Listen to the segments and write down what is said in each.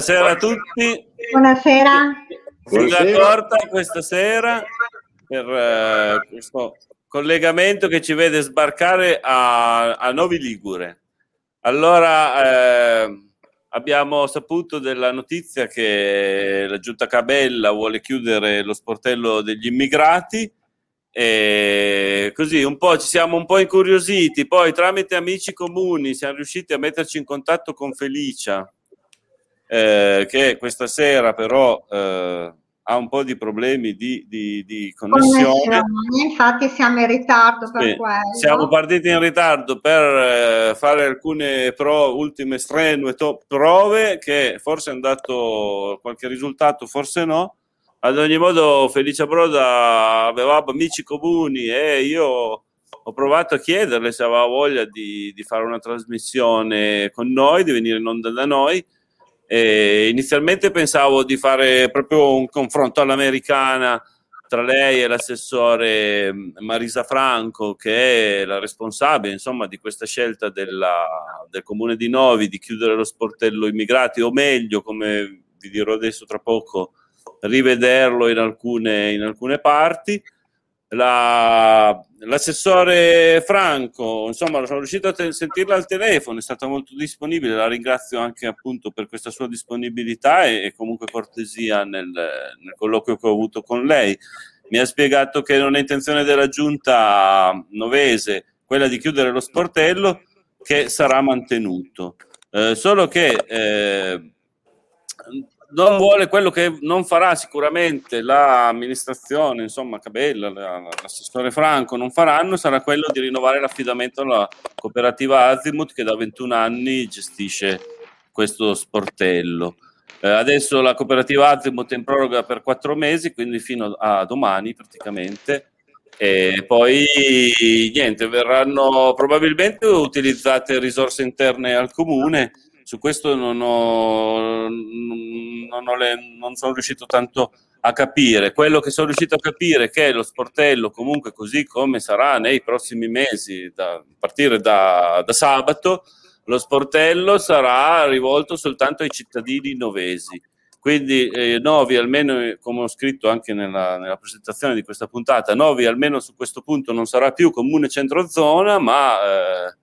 Buonasera a tutti. Buonasera. Sigla corta questa sera per uh, questo collegamento che ci vede sbarcare a, a Novi Ligure. Allora, eh, abbiamo saputo della notizia che la giunta Cabella vuole chiudere lo sportello degli immigrati e così un po' ci siamo un po' incuriositi. Poi, tramite amici comuni, siamo riusciti a metterci in contatto con Felicia, eh, che questa sera però eh, ha un po' di problemi di, di, di connessione. Infatti siamo in ritardo per sì, quello. Siamo partiti in ritardo per eh, fare alcune pro, ultime strenue to- prove che forse hanno dato qualche risultato, forse no. Ad ogni modo Felicia Broda aveva amici comuni e io ho provato a chiederle se aveva voglia di, di fare una trasmissione con noi, di venire in onda da noi e inizialmente pensavo di fare proprio un confronto all'americana tra lei e l'assessore mm, Marisa Franco, che è la responsabile insomma, di questa scelta della, del comune di Novi di chiudere lo sportello immigrati, o meglio, come vi dirò adesso tra poco, rivederlo in alcune, in alcune parti la, l'assessore Franco, insomma, sono riuscito a te- sentirla al telefono, è stata molto disponibile, la ringrazio anche appunto per questa sua disponibilità e, e comunque cortesia nel, nel, colloquio che ho avuto con lei. Mi ha spiegato che non è intenzione della giunta novese quella di chiudere lo sportello, che sarà mantenuto. Eh, solo che eh, non vuole quello che non farà sicuramente l'amministrazione, insomma, Cabella, l'assessore Franco non faranno, sarà quello di rinnovare l'affidamento alla cooperativa Azimut che da 21 anni gestisce questo sportello. Eh, adesso la cooperativa Azimut è in proroga per quattro mesi, quindi fino a domani praticamente. E poi niente, verranno probabilmente utilizzate risorse interne al comune su questo non, ho, non, ho le, non, sono riuscito tanto a capire. Quello che sono riuscito a capire è che lo sportello, comunque così come sarà nei prossimi mesi, da, a partire da, da sabato, lo sportello sarà rivolto soltanto ai cittadini novesi. Quindi eh, Novi, almeno come ho scritto anche nella, nella, presentazione di questa puntata, Novi almeno su questo punto non sarà più comune centro-zona, ma eh,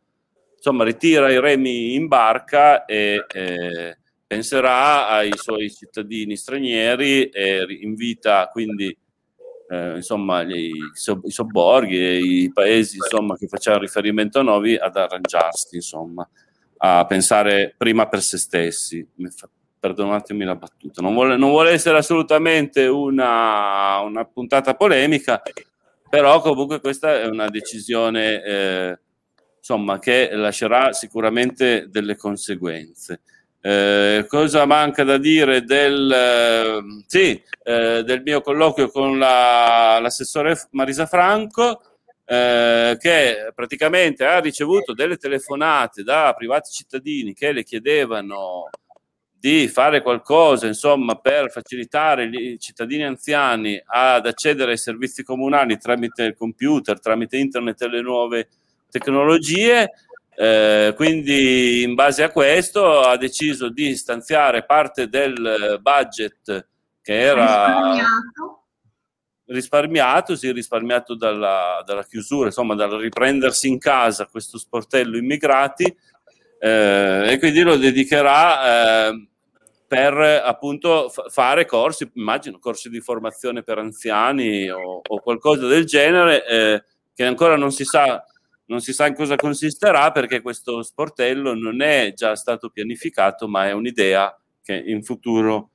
insomma, ritira i remi in barca e eh, penserà ai suoi cittadini stranieri e invita quindi eh, insomma, gli, i sobborghi e i paesi insomma, che facevano riferimento a Novi ad arrangiarsi, insomma, a pensare prima per se stessi. Perdonatemi la battuta, non vuole, non vuole essere assolutamente una, una, puntata polemica, però comunque questa è una decisione eh, insomma, che lascerà sicuramente delle conseguenze. Eh, cosa manca da dire del, eh, sì, eh, del mio colloquio con la, l'assessore Marisa Franco? Eh, che praticamente ha ricevuto delle telefonate da privati cittadini che le chiedevano di fare qualcosa insomma per facilitare i cittadini anziani ad accedere ai servizi comunali tramite il computer, tramite internet e le nuove tecnologie, eh, quindi in base a questo ha deciso di stanziare parte del budget che era risparmiato, risparmiato sì, risparmiato dalla, dalla, chiusura, insomma dal riprendersi in casa questo sportello immigrati eh, e quindi lo dedicherà eh, per appunto f- fare corsi, immagino corsi di formazione per anziani o, o qualcosa del genere eh, che ancora non si sa non si sa in cosa consisterà perché questo sportello non è già stato pianificato, ma è un'idea che in futuro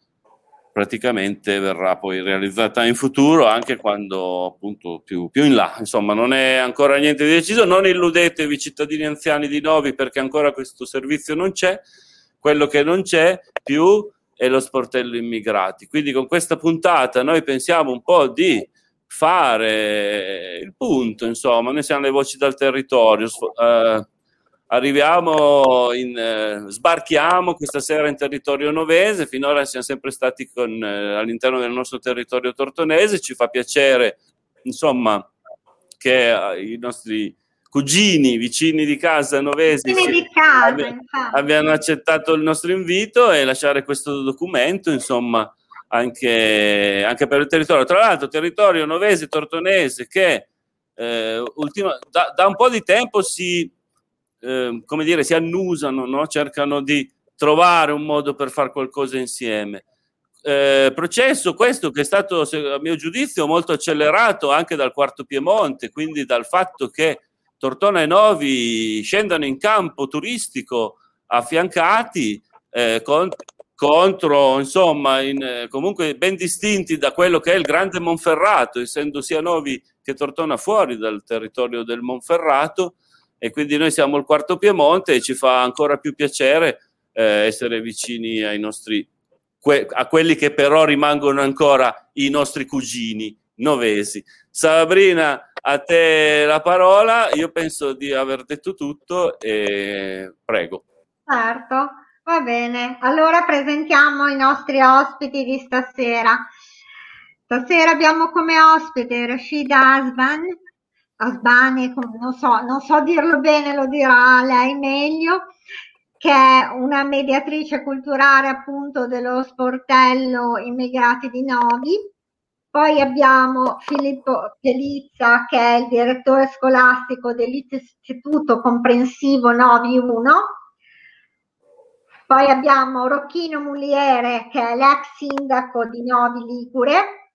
praticamente verrà poi realizzata in futuro, anche quando appunto più, più, in là. Insomma, non è ancora niente di deciso. Non illudetevi, cittadini anziani di Novi, perché ancora questo servizio non c'è. Quello che non c'è più è lo sportello immigrati. Quindi con questa puntata noi pensiamo un po' di fare il punto, insomma, noi siamo le voci dal territorio, eh, arriviamo, in, eh, sbarchiamo questa sera in territorio novese, finora siamo sempre stati con, eh, all'interno del nostro territorio tortonese, ci fa piacere, insomma, che eh, i nostri cugini, vicini di casa novesi di casa, abbi- abbiano accettato il nostro invito e lasciare questo documento, insomma, anche, anche per il territorio. Tra l'altro, territorio novese tortonese che eh, ultima, da, da, un po' di tempo si, eh, come dire, si annusano, no? cercano di trovare un modo per fare qualcosa insieme. Eh, processo questo che è stato, a mio giudizio, molto accelerato anche dal quarto Piemonte, quindi dal fatto che Tortona e Novi scendano in campo turistico affiancati eh, con, contro, insomma, in, eh, comunque ben distinti da quello che è il grande Monferrato, essendo sia Novi che Tortona fuori dal territorio del Monferrato e quindi noi siamo il quarto Piemonte e ci fa ancora più piacere eh, essere vicini ai nostri, que, a quelli che però rimangono ancora i nostri cugini novesi. Sabrina, a te la parola, io penso di aver detto tutto e prego. Certo, va bene. Allora presentiamo i nostri ospiti di stasera. Stasera abbiamo come ospite Rashida Asban, Asbani, non so, non so dirlo bene, lo dirà lei meglio, che è una mediatrice culturale appunto dello sportello Immigrati di Novi poi abbiamo Filippo Pielizza che è il direttore scolastico dell'Istituto Comprensivo Novi 1. Poi abbiamo Rocchino Muliere che è l'ex sindaco di Novi Ligure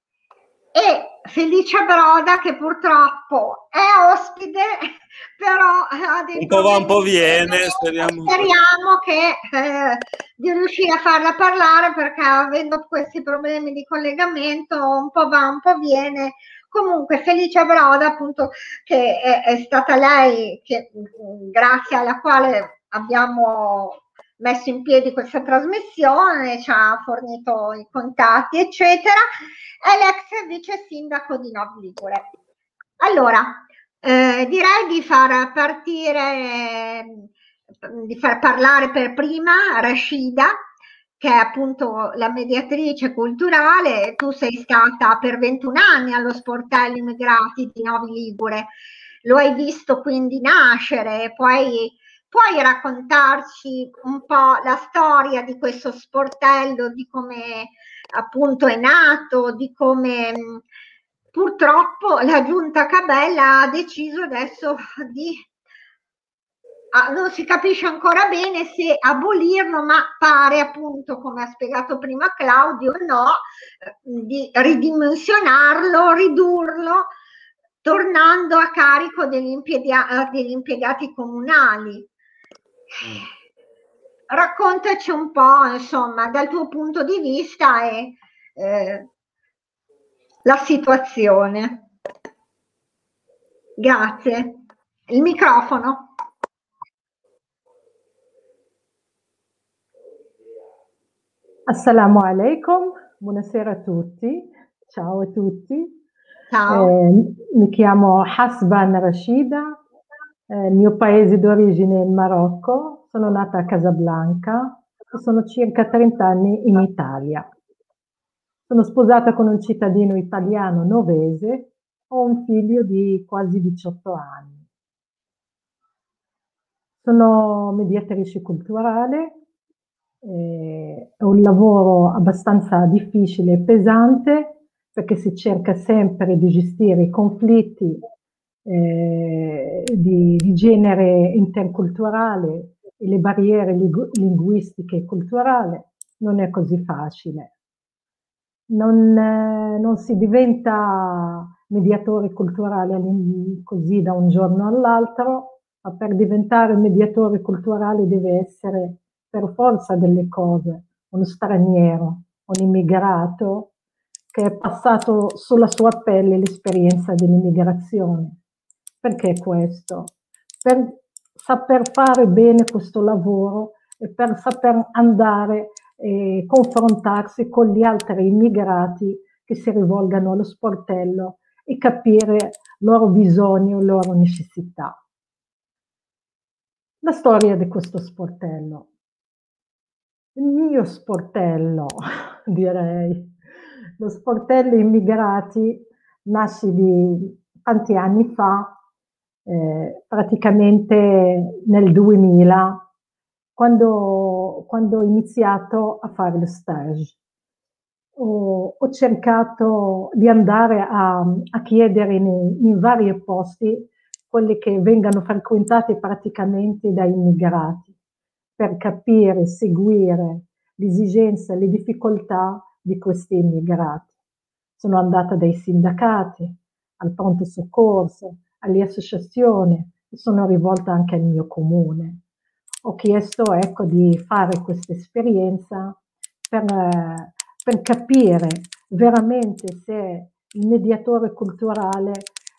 e Felicia Broda che purtroppo è ospite però ha dei un po' va un po' viene speriamo, speriamo che eh, di riuscire a farla parlare perché avendo questi problemi di collegamento un po' va un po' viene. Comunque Felicia Broda appunto che è, è stata lei che grazie alla quale abbiamo messo in piedi questa trasmissione, ci ha fornito i contatti, eccetera, è l'ex vice sindaco di Novi Ligure. Allora, eh, direi di far partire, di far parlare per prima Rashida, che è appunto la mediatrice culturale. Tu sei stata per 21 anni allo sportello immigrati di Novi Ligure, lo hai visto quindi nascere, poi Puoi raccontarci un po' la storia di questo sportello, di come appunto è nato, di come purtroppo la giunta Cabella ha deciso adesso di ah, non si capisce ancora bene se abolirlo, ma pare appunto, come ha spiegato prima Claudio, no, di ridimensionarlo, ridurlo, tornando a carico degli, impiega- degli impiegati comunali. Raccontaci un po', insomma, dal tuo punto di vista e eh, la situazione. Grazie. Il microfono. Assalamu alaikum, buonasera a tutti, ciao a tutti. Ciao. Eh, mi chiamo Hasban Rashida, eh, il mio paese d'origine è il Marocco, sono nata a Casablanca e sono circa 30 anni in Italia. Sono sposata con un cittadino italiano novese, ho un figlio di quasi 18 anni. Sono mediatrice culturale, eh, è un lavoro abbastanza difficile e pesante perché si cerca sempre di gestire i conflitti eh, di, di, genere interculturale e le barriere linguistiche e culturali, non è così facile. Non, eh, non si diventa mediatore culturale così da un giorno all'altro, ma per diventare mediatore culturale deve essere per forza delle cose uno straniero, un immigrato che è passato sulla sua pelle l'esperienza dell'immigrazione perché questo? Per saper fare bene questo lavoro e per saper andare e confrontarsi con gli altri immigrati che si rivolgano allo sportello e capire loro bisogni le loro necessità. La storia di questo sportello. Il mio sportello, direi, lo sportello immigrati nasce di tanti anni fa eh, praticamente nel 2000, quando, quando ho iniziato a fare lo stage. Ho, ho cercato di andare a, a chiedere in, in vari posti quelli che vengano frequentati praticamente da immigrati, per capire, seguire le esigenze, le difficoltà di questi immigrati. Sono andata dai sindacati, al pronto soccorso, alle associazioni, sono rivolta anche al mio comune. Ho chiesto ecco, di fare questa esperienza per, per capire veramente se il mediatore culturale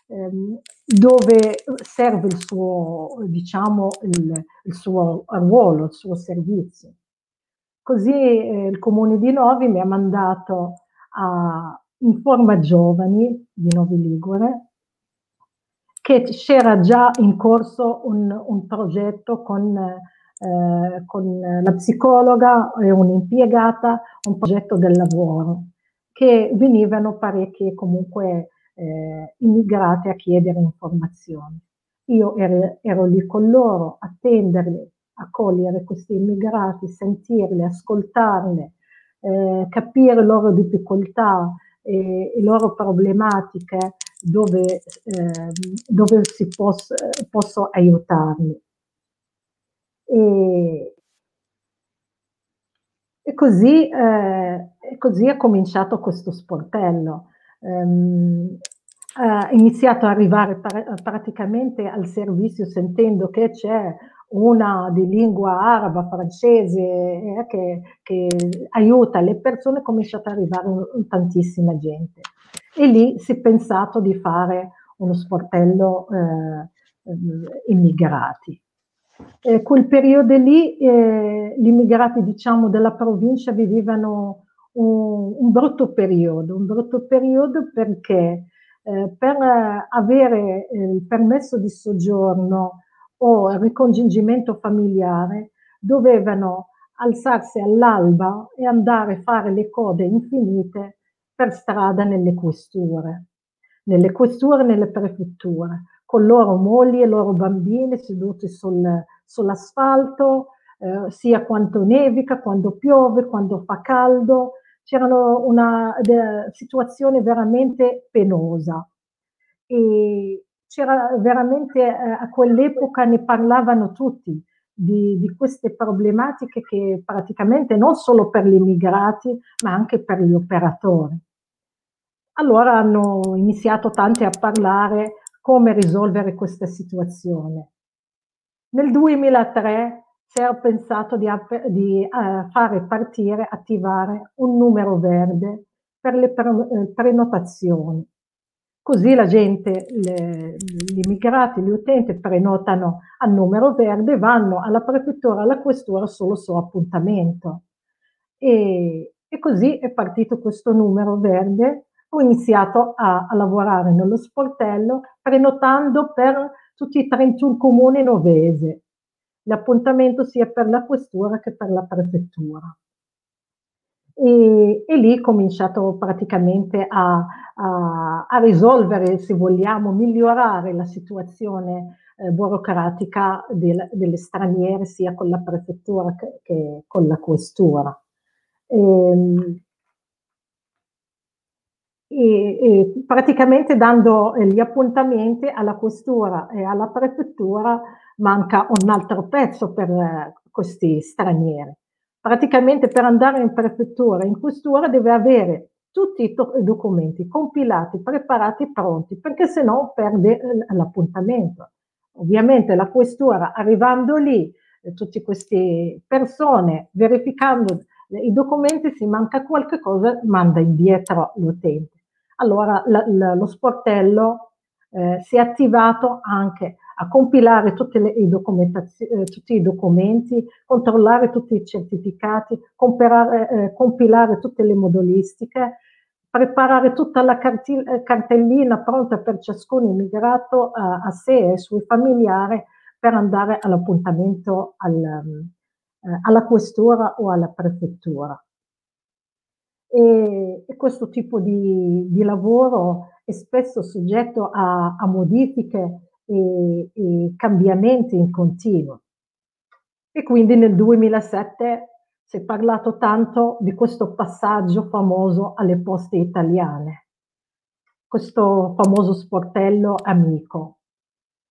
ehm, dove serve il suo, diciamo, il, il, suo ruolo, il suo servizio. Così eh, il comune di Novi mi ha mandato a Informa Giovani di Novi Ligure, che c'era già in corso un, un progetto con, eh, con, la psicologa e un'impiegata, un progetto del lavoro, che venivano parecchie comunque eh, immigrati a chiedere informazioni. Io ero, ero lì con loro, attenderli, accogliere questi immigrati, sentirli, ascoltarli, eh, capire le loro difficoltà, e le loro problematiche dove, eh, dove si posso, posso aiutarli. E, e così, eh, così è cominciato questo sportello. Um, ha iniziato ad arrivare praticamente al servizio sentendo che c'è una di lingua araba, francese, eh, che, che, aiuta le persone, è cominciata ad arrivare tantissima gente. E lì si è pensato di fare uno sportello eh, immigrati. Eh, quel periodo lì eh, gli immigrati diciamo, della provincia vivevano un, un, brutto periodo, un brutto periodo perché eh, per avere il permesso di soggiorno o il ricongiungimento familiare dovevano alzarsi all'alba e andare a fare le code infinite per strada nelle questure, nelle questure e nelle prefetture, con loro mogli e loro bambini seduti sul, sull'asfalto, eh, sia quando nevica, quando piove, quando fa caldo, c'erano una de, situazione veramente penosa. E c'era veramente eh, a quell'epoca ne parlavano tutti di, di, queste problematiche che praticamente non solo per gli immigrati ma anche per gli operatori. Allora hanno iniziato tanti a parlare come risolvere questa situazione. Nel 2003 si era pensato di, di uh, fare partire, attivare un numero verde per le eh, prenotazioni Così la gente, le, gli immigrati, gli utenti prenotano a numero verde, vanno alla prefettura, alla questura solo su appuntamento. E, e così è partito questo numero verde. Ho iniziato a, a lavorare nello sportello prenotando per tutti i 31 comuni novese. L'appuntamento sia per la questura che per la prefettura. E, e, lì ho cominciato praticamente a, a, a, risolvere, se vogliamo, migliorare la situazione eh, burocratica del, delle straniere sia con la prefettura che, che con la questura. Ehm, e, e, praticamente dando gli appuntamenti alla questura e alla prefettura manca un altro pezzo per eh, questi stranieri praticamente per andare in prefettura, in questura deve avere tutti i, i documenti compilati, preparati, pronti, perché se no perde eh, l'appuntamento. Ovviamente la questura arrivando lì, eh, tutte queste persone verificando i documenti, se manca qualche cosa, manda indietro l'utente. Allora la, la, lo sportello eh, si è attivato anche a compilare le, i eh, tutti i documenti, controllare tutti i certificati, eh, compilare tutte le modulistiche, preparare tutta la eh, cartellina pronta per ciascun immigrato a, a sé e ai suoi familiari per andare all'appuntamento al, eh, alla questura o alla prefettura. E, e questo tipo di, di, lavoro è spesso soggetto a, a modifiche e, e cambiamenti in continuo. E quindi nel 2007 si è parlato tanto di questo passaggio famoso alle poste italiane, questo famoso sportello amico.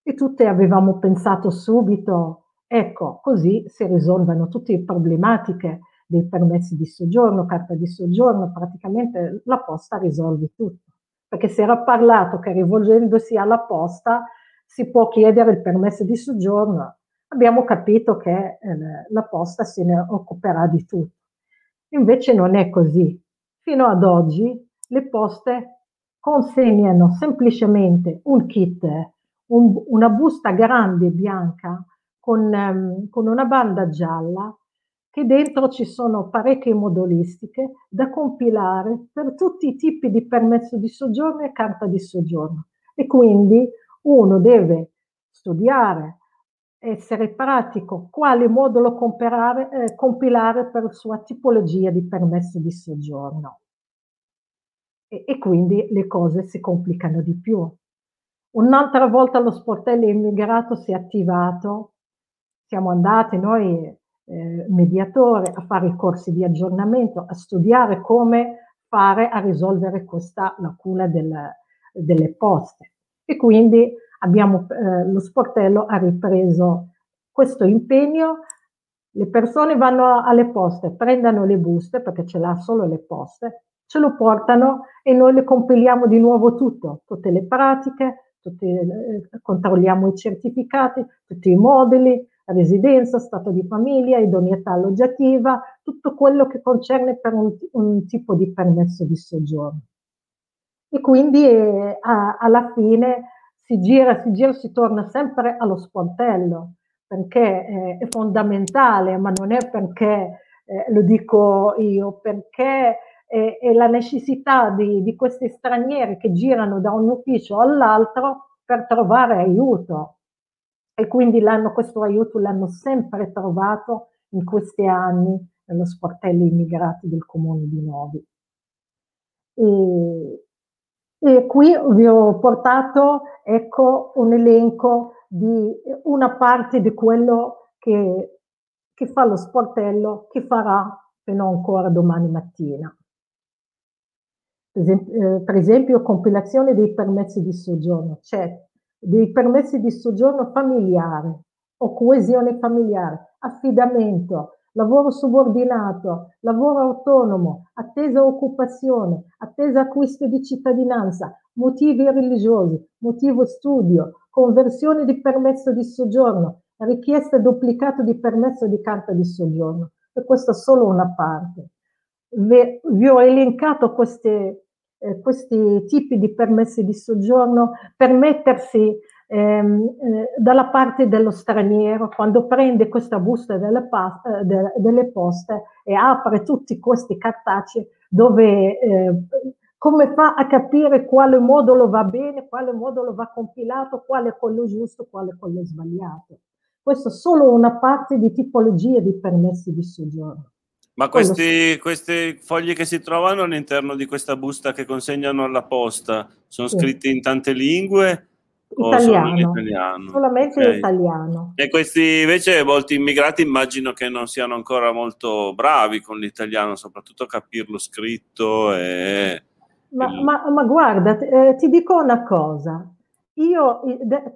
E tutte avevamo pensato subito, ecco, così si risolvono tutte le problematiche dei permessi di soggiorno, carta di soggiorno, praticamente la posta risolve tutto. Perché si era parlato che rivolgendosi alla posta si può chiedere il permesso di soggiorno, abbiamo capito che eh, la posta se ne occuperà di tutto. Invece non è così. Fino ad oggi le poste consegnano semplicemente un kit, un, una busta grande bianca con, um, con una banda gialla che dentro ci sono parecchie modulistiche da compilare per tutti i tipi di permesso di soggiorno e carta di soggiorno. E quindi uno deve studiare, essere pratico, quale modulo compilare, eh, compilare per sua tipologia di permesso di soggiorno. E, e, quindi le cose si complicano di più. Un'altra volta lo sportello immigrato si è attivato, siamo andati noi eh, mediatore a fare i corsi di aggiornamento, a studiare come fare a risolvere questa lacuna del, delle poste. E quindi abbiamo, eh, lo sportello ha ripreso questo impegno, le persone vanno alle poste, prendono le buste, perché ce l'ha solo le poste, ce lo portano e noi le compiliamo di nuovo tutto, tutte le pratiche, tutti, eh, controlliamo i certificati, tutti i moduli, residenza, stato di famiglia, idoneità alloggiativa, tutto quello che concerne per un, un tipo di permesso di soggiorno. E quindi eh, a, alla fine si gira, si gira, si torna sempre allo sportello, perché eh, è fondamentale, ma non è perché eh, lo dico io, perché è, è la necessità di, di, questi stranieri che girano da un ufficio all'altro per trovare aiuto. E quindi questo aiuto l'hanno sempre trovato in questi anni nello sportello immigrati del comune di Novi. E, e qui vi ho portato ecco, un elenco di una parte di quello che, che fa lo sportello, che farà non ancora domani mattina. Eh, per esempio, compilazione dei permessi di soggiorno, c'è dei permessi di soggiorno familiare o coesione familiare, affidamento, lavoro subordinato, lavoro autonomo, attesa occupazione, attesa acquisto di cittadinanza, motivi religiosi, motivo studio, conversione di permesso di soggiorno, richiesta duplicato di permesso di carta di soggiorno. E questa è solo una parte. Vi ho elencato queste, eh, questi tipi di permessi di soggiorno per mettersi ehm, eh, dalla parte dello straniero quando prende questa busta delle, eh, de, delle poste e apre tutti questi cartacei dove eh, come fa a capire quale modulo va bene, quale modulo va compilato, quale è quello giusto, quale è quello sbagliato. Questa è solo una parte di tipologia di permessi di soggiorno. Ma questi, questi, fogli che si trovano all'interno di questa busta che consegnano alla posta sono sì. scritti in tante lingue? Italiano, italiano? solamente okay. italiano. E questi invece molti immigrati immagino che non siano ancora molto bravi con l'italiano, soprattutto a capirlo scritto. E... Ma, ma, ma guarda, eh, ti dico una cosa. Io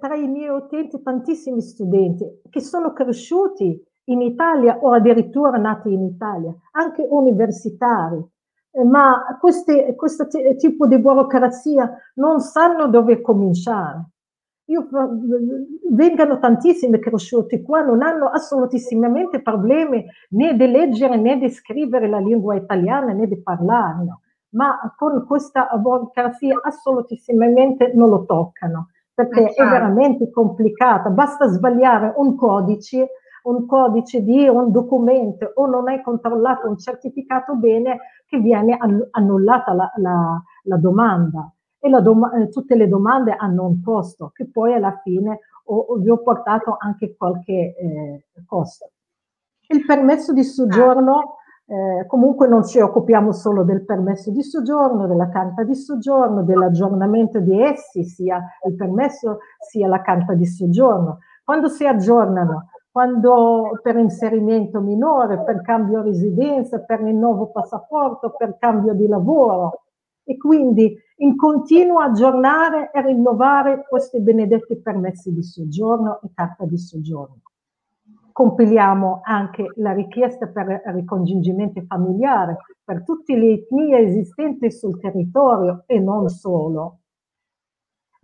tra i miei utenti, tantissimi studenti che sono cresciuti in Italia o addirittura nati in Italia, anche universitari, eh, ma questi, questo t- tipo di burocrazia non sanno dove cominciare. Io, vengano tantissimi cresciuti qua, non hanno assolutissimamente problemi né di leggere né di scrivere la lingua italiana né di parlarla, ma con questa burocrazia assolutissimamente non lo toccano, perché è veramente complicata, basta sbagliare un codice un codice di un documento o non hai controllato un certificato bene che viene annullata la, la, la domanda e la dom- eh, tutte le domande hanno un costo che poi alla fine ho, ho, vi ho portato anche qualche eh, costo. Il permesso di soggiorno Eh, comunque non ci occupiamo solo del permesso di soggiorno, della carta di soggiorno, dell'aggiornamento di essi, sia il permesso sia la carta di soggiorno. Quando si aggiornano, quando per inserimento minore, per cambio residenza, per rinnovo passaporto, per cambio di lavoro. E quindi in continuo aggiornare e rinnovare questi benedetti permessi di soggiorno e carta di soggiorno compiliamo anche la richiesta per ricongiungimento familiare per tutte le etnie esistenti sul territorio e non solo.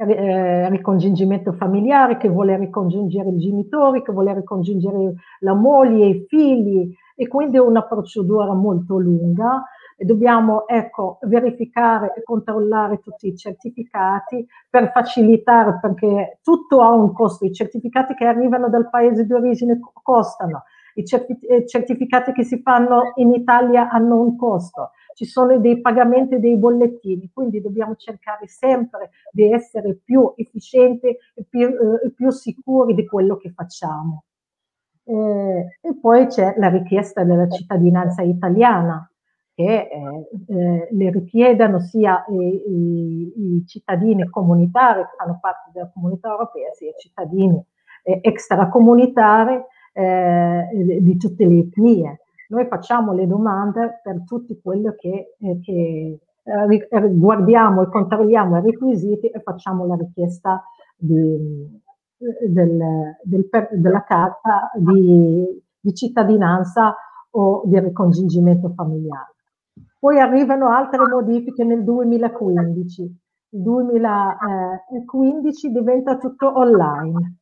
Eh, ricongiungimento familiare che vuole ricongiungere i genitori, che vuole ricongiungere la moglie, i figli e quindi è una procedura molto lunga. E dobbiamo ecco, verificare e controllare tutti i certificati per facilitare, perché tutto ha un costo, i certificati che arrivano dal paese di origine costano, i certificati che si fanno in Italia hanno un costo, ci sono dei pagamenti dei bollettini, quindi dobbiamo cercare sempre di essere più efficienti e più, eh, più sicuri di quello che facciamo. Eh, e poi c'è la richiesta della cittadinanza italiana che eh, eh, le richiedano sia i, i, i, cittadini comunitari che fanno parte della comunità europea, sia i cittadini eh, extracomunitari eh, di tutte le etnie. Noi facciamo le domande per tutti quello che, eh, che eh, guardiamo e controlliamo i requisiti e facciamo la richiesta di, del, del, della carta di, di cittadinanza o di ricongiungimento familiare. Poi arrivano altre modifiche nel 2015. Il 2015 diventa tutto online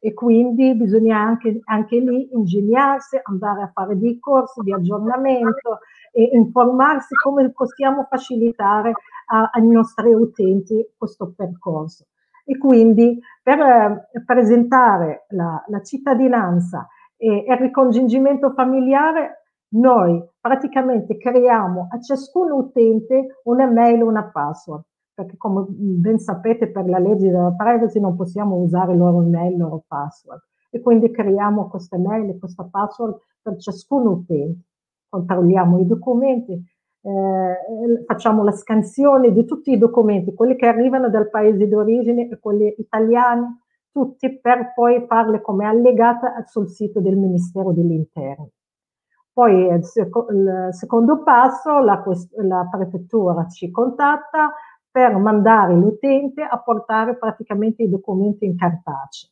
e quindi bisogna anche, anche lì ingegnarsi, andare a fare dei corsi di aggiornamento e informarsi come possiamo facilitare a, ai nostri utenti questo percorso. E quindi per eh, presentare la, la cittadinanza e il ricongiungimento familiare noi praticamente creiamo a ciascun utente una mail, una password, perché come ben sapete per la legge della privacy non possiamo usare loro mail, loro password. E quindi creiamo queste mail e questa password per ciascun utente. Controlliamo i documenti, eh, facciamo la scansione di tutti i documenti, quelli che arrivano dal paese d'origine e quelli italiani, tutti per poi farle come allegata sul sito del Ministero dell'Interno. Poi il, seco- il secondo passo, la, la prefettura ci contatta per mandare l'utente a portare praticamente i documenti in cartaceo.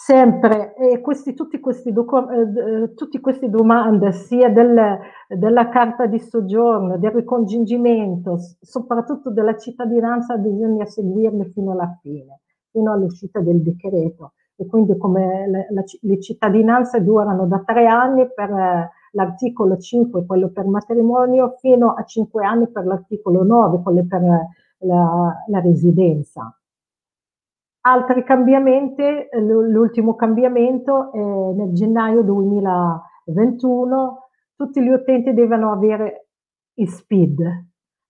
Sempre, e questi, tutti questi docu- eh, tutte queste domande, sia del, della carta di soggiorno, del ricongiungimento, soprattutto della cittadinanza, bisogna seguirle fino alla fine, fino all'uscita del decreto e quindi come le, la, le cittadinanze durano da tre anni per eh, l'articolo 5, quello per matrimonio, fino a cinque anni per l'articolo 9, quello per la, la residenza. Altri cambiamenti, l'ultimo cambiamento è nel gennaio 2021, tutti gli utenti devono avere il SPID,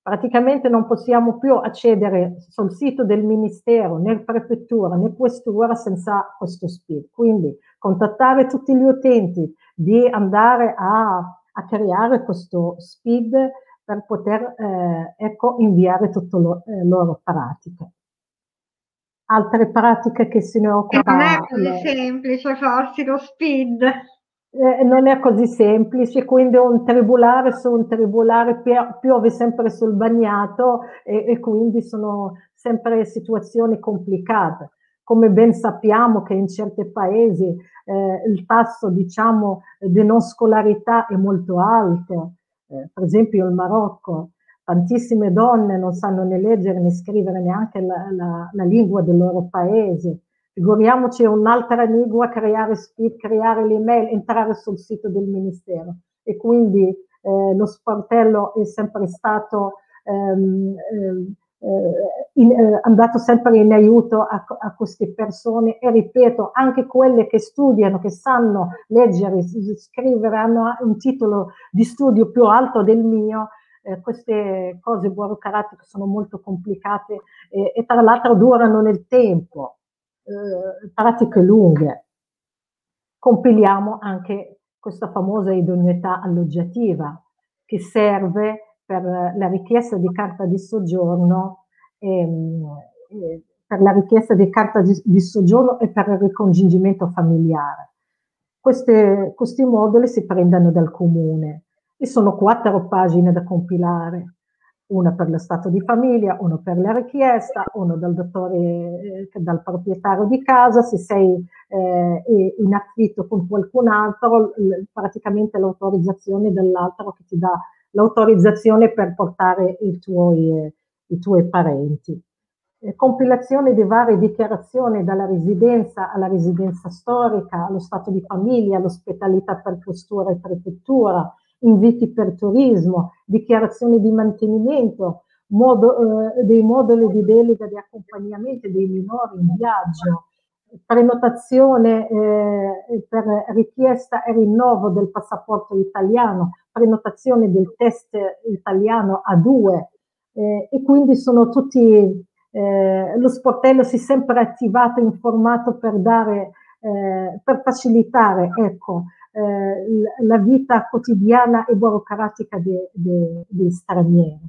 praticamente non possiamo più accedere sul sito del Ministero, né prefettura, né questura senza questo SPID. Quindi contattare tutti gli utenti di andare a, a creare questo SPID per poter eh, ecco, inviare tutte le eh, loro pratiche. Altre pratiche che se ne occupano. Non è così semplice farsi lo SPID eh, non è così semplice, quindi un tribulare su un tribulare piove sempre sul bagnato e, e quindi sono sempre situazioni complicate. Come ben sappiamo che in certi paesi eh, il tasso diciamo, di non scolarità è molto alto, eh, per esempio il Marocco, tantissime donne non sanno né leggere né scrivere neanche la, la, la lingua del loro paese, Figuriamoci un'altra lingua, creare creare l'email, entrare sul sito del Ministero. E quindi eh, lo sportello è sempre stato ehm, eh, eh, andato sempre in aiuto a, a, queste persone e ripeto, anche quelle che studiano, che sanno leggere, scrivere, hanno un titolo di studio più alto del mio, eh, queste cose burocratiche sono molto complicate eh, e tra l'altro durano nel tempo eh, pratiche lunghe. Compiliamo anche questa famosa idoneità alloggiativa che serve per la richiesta di carta di soggiorno, ehm, eh, per la richiesta di carta di, di, soggiorno e per il ricongiungimento familiare. Queste, questi moduli si prendono dal comune e sono quattro pagine da compilare una per lo stato di famiglia, uno per la richiesta, uno dal dottore, eh, dal proprietario di casa, se sei eh, in affitto con qualcun altro, praticamente l'autorizzazione dell'altro che ti dà l'autorizzazione per portare i tuoi, eh, i tuoi parenti. Eh, compilazione di varie dichiarazioni dalla residenza alla residenza storica, allo stato di famiglia, all'ospitalità per questura e prefettura, inviti per turismo, dichiarazioni di mantenimento, modo, eh, dei moduli di delega di accompagnamento dei minori in viaggio, prenotazione eh, per richiesta e rinnovo del passaporto italiano, prenotazione del test italiano A2 eh, e quindi sono tutti, eh, lo sportello si è sempre attivato, informato per dare, eh, per facilitare, ecco, eh, la vita quotidiana e burocratica dei stranieri.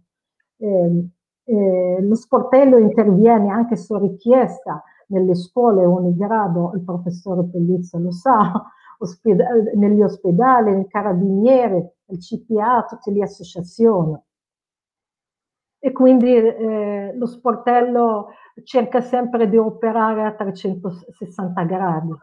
Eh, eh, lo sportello interviene anche su richiesta nelle scuole unigrado, il professore Pellizzo lo sa, ospedali, negli ospedali, nel carabiniere, il CPA, tutte le associazioni. E quindi eh, lo sportello cerca sempre di operare a 360 gradi.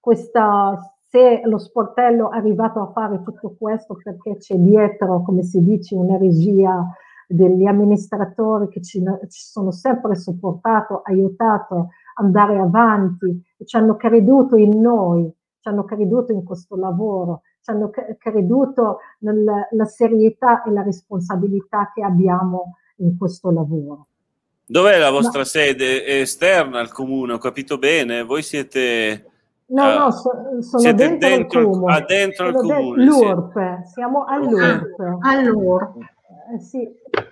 Questa se lo sportello è arrivato a fare tutto questo perché c'è dietro, come si dice, una regia degli amministratori che ci, ci sono sempre supportato, aiutato ad andare avanti, ci hanno creduto in noi, ci hanno creduto in questo lavoro, ci hanno creduto nella serietà e la responsabilità che abbiamo in questo lavoro. Dov'è la vostra Ma... sede? È esterna al comune, ho capito bene? Voi siete No, uh, no, so, sono Siete dentro, dentro il comune. Ah, dentro il comune. L'URP, siamo all'URP. All'URP. Eh, sì,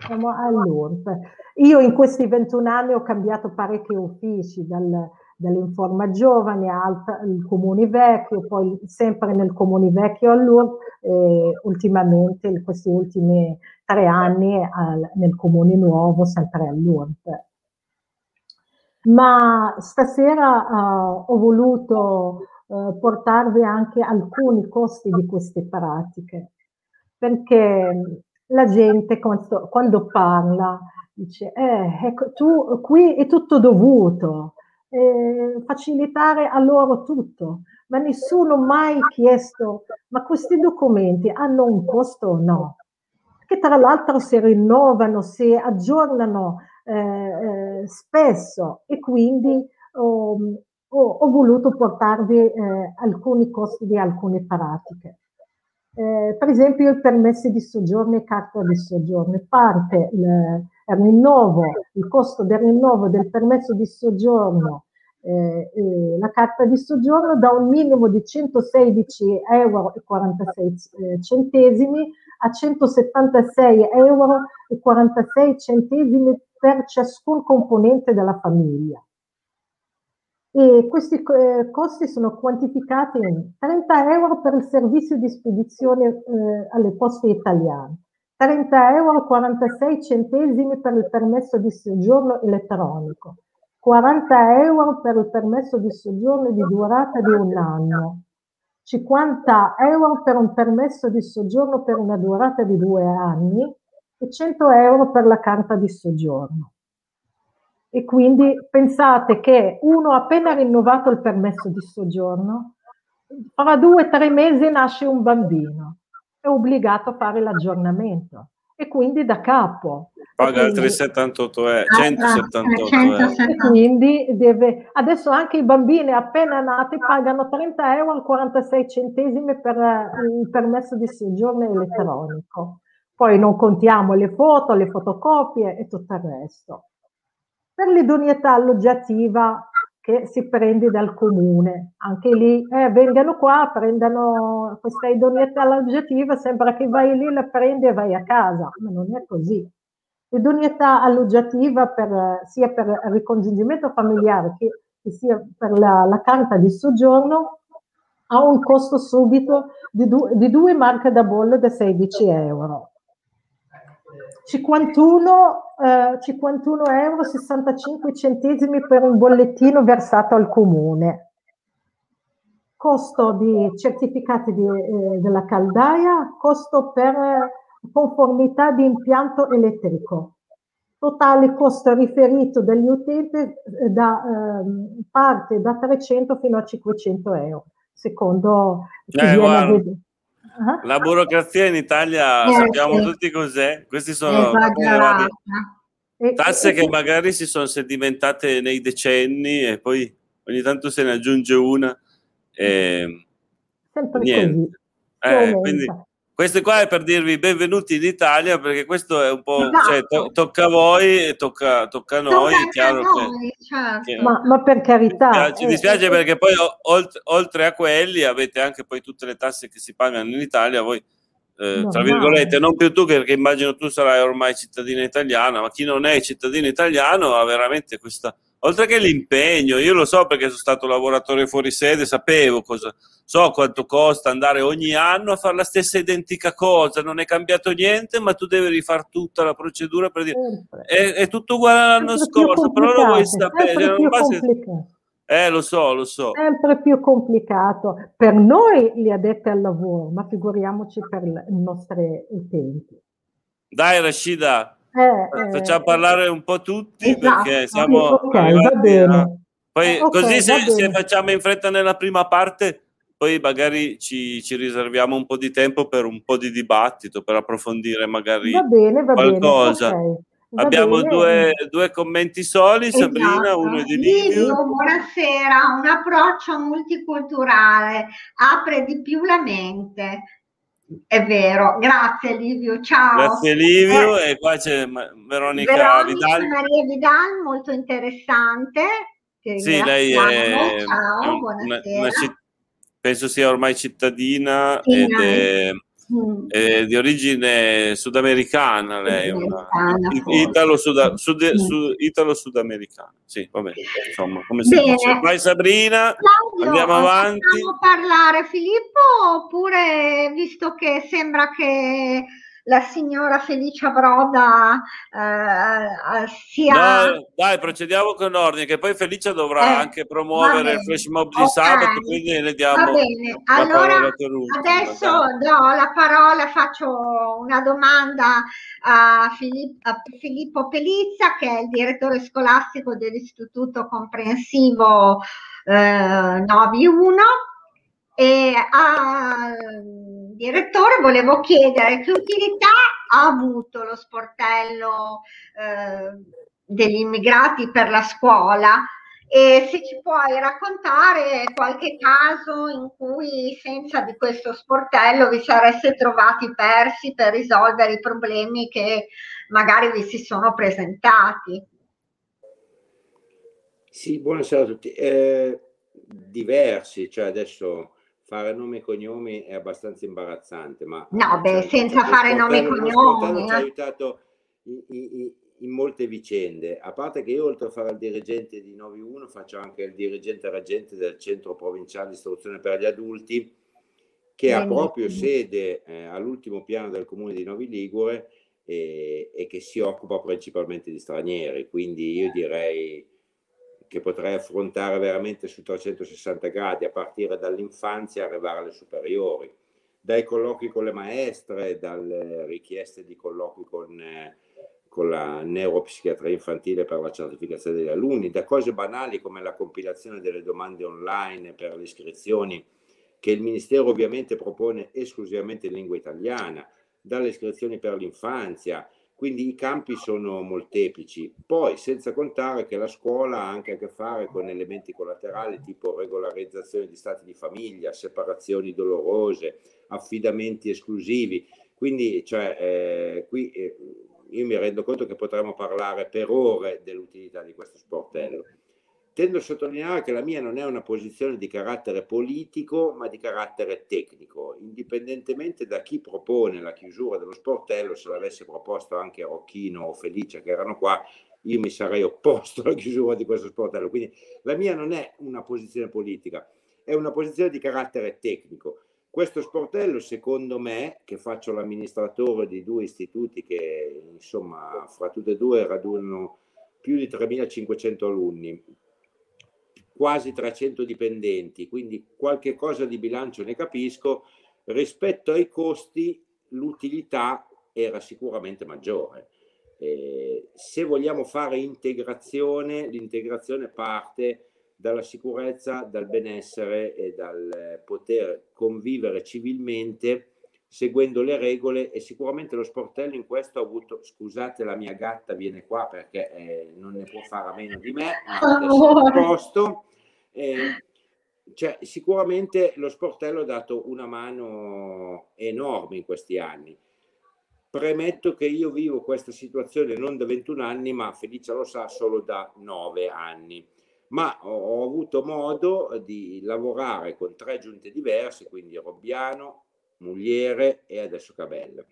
siamo all'URP. Io in questi 21 anni ho cambiato parecchi uffici, dal, dall'Informa Giovane al, Comune Vecchio, poi sempre nel Comune Vecchio all'URP e ultimamente, in questi ultimi tre anni, al, nel Comune Nuovo, sempre all'URP ma stasera uh, ho voluto uh, portarvi anche alcuni costi di queste pratiche, perché la gente quando, quando parla dice, eh, ecco, tu qui è tutto dovuto, eh, facilitare a loro tutto, ma nessuno mai chiesto, ma questi documenti hanno un costo o no? Che tra l'altro si rinnovano, si aggiornano eh, eh, spesso e quindi ho, ho, ho voluto portarvi eh, alcuni costi di alcune pratiche. Eh, per esempio i permessi di soggiorno e carta di soggiorno. Parte il, il, rinnovo, il costo del rinnovo del permesso di soggiorno eh, la carta di soggiorno da un minimo di 116,46 euro eh, a 176,46 euro per ciascun componente della famiglia. E questi eh, costi sono quantificati in 30 euro per il servizio di spedizione eh, alle poste italiane, 30 euro 46 centesimi per il permesso di soggiorno elettronico, 40 euro per il permesso di soggiorno di durata di un anno, 50 euro per un permesso di soggiorno per una durata di due anni. E 100 euro per la carta di soggiorno. E quindi pensate che uno appena rinnovato il permesso di soggiorno, fra due o tre mesi nasce un bambino, è obbligato a fare l'aggiornamento e quindi da capo. Paga altri 78 euro, 178 euro. Quindi deve, adesso anche i bambini appena nati pagano 30 euro e 46 centesimi per il permesso di soggiorno elettronico. Poi non contiamo le foto, le fotocopie e tutto il resto. Per l'idoneità alloggiativa che si prende dal comune, anche lì eh, vengano qua, prendano questa idoneità alloggiativa, sembra che vai lì, la prendi e vai a casa, ma non è così. L'idoneità alloggiativa per, sia per il ricongiungimento familiare che, che sia per la, la carta di soggiorno ha un costo subito di, du- di due marche da bollo da 16 euro. 51, eh, 51 euro 65 centesimi per un bollettino versato al comune. Costo di certificati di, eh, della caldaia, costo per conformità di impianto elettrico. Totale costo riferito dagli utenti eh, da, eh, parte da 300 fino a 500 euro, secondo chi eh, viene a vedere. Uh-huh. La burocrazia in Italia eh, sappiamo sì. tutti cos'è. Questi sono tasse che magari si sono sedimentate nei decenni e poi ogni tanto se ne aggiunge una. E... Sempre niente. Eh, quindi, questo qua è per dirvi benvenuti in Italia perché questo è un po' esatto. cioè, to- tocca a voi e tocca, tocca a noi. Tocca chiaro noi, che, certo. che, ma, ma, per carità. Ci dispiace eh, perché poi oltre, oltre, a quelli avete anche poi tutte le tasse che si pagano in Italia, voi eh, no, tra virgolette, no. non più tu perché immagino tu sarai ormai cittadina italiana, ma chi non è cittadino italiano ha veramente questa oltre che l'impegno, io lo so perché sono stato lavoratore fuori sede, sapevo cosa, so quanto costa andare ogni anno a fare la stessa identica cosa, non è cambiato niente, ma tu devi rifare tutta la procedura per dire è, è tutto uguale all'anno scorso, però lo vuoi sapere. Non basta... Eh, lo so, lo so. Sempre più complicato per noi gli addetti al lavoro, ma figuriamoci per i nostri utenti. Dai, Rashida, eh, facciamo eh, parlare un po' tutti esatto. perché siamo okay, va bene. A... poi okay, così se, se, facciamo in fretta nella prima parte poi magari ci, ci, riserviamo un po' di tempo per un po' di dibattito per approfondire magari va bene, va qualcosa bene, okay. Abbiamo due, due, commenti soli, esatto. Sabrina, uno di Livio. Buonasera, un approccio multiculturale apre di più la mente. È vero, grazie Livio, ciao. Grazie Livio eh, e qua c'è Veronica, Veronica Vidal. Maria Vidal, molto interessante. Sì, lei è, ciao, una, una, penso sia ormai cittadina sì, ed è, mm. è, di origine sudamericana lei, una, italo-sudamericana. Sud, mm. italo-sudamericana. Sì, vabbè, insomma, come si dice. Vai Sabrina, Claudio, andiamo avanti. Possiamo parlare Filippo oppure visto che sembra che la signora Felicia Broda eh, sia... No, dai, procediamo con ordine, che poi Felicia dovrà Eh, anche promuovere il flash mob di ok. sabato, quindi le diamo Va bene, allora adesso do la parola, faccio una domanda a, Filipp- a Filippo Pelizza, che è il direttore scolastico dell'Istituto Comprensivo eh, Novi 1. E al direttore volevo chiedere che utilità ha avuto lo sportello eh, degli immigrati per la scuola e se ci puoi raccontare qualche caso in cui senza di questo sportello vi sareste trovati persi per risolvere i problemi che magari vi si sono presentati. Sì, buonasera a tutti. Eh, diversi, cioè adesso fare nomi e cognomi è abbastanza imbarazzante, ma No, beh, cioè, senza fare nomi e cognomi. ci ha eh. aiutato in, in- in molte vicende, a parte che io oltre a fare il dirigente di 9-1 faccio anche il dirigente reggente del centro provinciale di istruzione per gli adulti, che ha proprio sede eh, all'ultimo piano del comune di Novi Ligure e, e che si occupa principalmente di stranieri, quindi io direi che potrei affrontare veramente su 360 gradi, a partire dall'infanzia e arrivare alle superiori, dai colloqui con le maestre, dalle richieste di colloqui con, eh, con la neuropsichiatria infantile per la certificazione degli alunni, da cose banali come la compilazione delle domande online per le iscrizioni, che il Ministero ovviamente propone esclusivamente in lingua italiana, dalle iscrizioni per l'infanzia, quindi i campi sono molteplici. Poi, senza contare che la scuola ha anche a che fare con elementi collaterali tipo regolarizzazione di stati di famiglia, separazioni dolorose, affidamenti esclusivi. Quindi, cioè, eh, qui eh, io mi rendo conto che potremmo parlare per ore dell'utilità di questo sportello. Tendo a sottolineare che la mia non è una posizione di carattere politico, ma di carattere tecnico, indipendentemente da chi propone la chiusura dello sportello, se l'avesse proposto anche Rocchino o Felice che erano qua, io mi sarei opposto alla chiusura di questo sportello. Quindi la mia non è una posizione politica, è una posizione di carattere tecnico. Questo sportello, secondo me, che faccio l'amministratore di due istituti che, insomma, fra tutte e due radunano più di 3.500 alunni, quasi 300 dipendenti, quindi qualche cosa di bilancio ne capisco, rispetto ai costi l'utilità era sicuramente maggiore. Eh, se vogliamo fare integrazione, l'integrazione parte dalla sicurezza, dal benessere e dal poter convivere civilmente seguendo le regole e sicuramente lo sportello in questo ha avuto, scusate la mia gatta viene qua perché eh, non ne può fare a meno di me, ma posto, eh, cioè, sicuramente lo sportello ha dato una mano enorme in questi anni. Premetto che io vivo questa situazione non da 21 anni, ma Felicia lo sa solo da 9 anni. Ma ho, ho avuto modo di lavorare con tre giunte diverse, quindi Robbiano, Mugliere e adesso Cabella.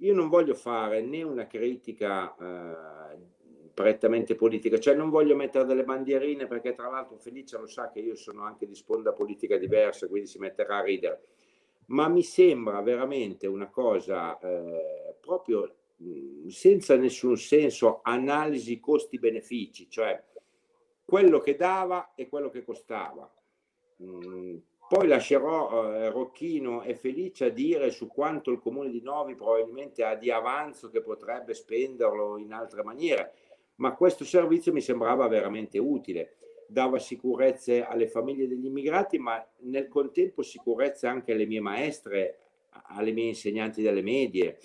Io non voglio fare né una critica eh, prettamente politica, cioè non voglio mettere delle bandierine perché tra l'altro Felicia lo sa che io sono anche di sponda politica diversa, quindi si metterà a ridere, ma mi sembra veramente una cosa eh, proprio mh, senza nessun senso, analisi costi-benefici, cioè quello che dava e quello che costava. Mm, poi lascerò eh, Rocchino e Felicia dire su quanto il comune di Novi probabilmente ha di avanzo che potrebbe spenderlo in altre maniere, ma questo servizio mi sembrava veramente utile. Dava sicurezze alle famiglie degli immigrati, ma nel contempo sicurezze anche alle mie maestre, alle mie insegnanti delle medie,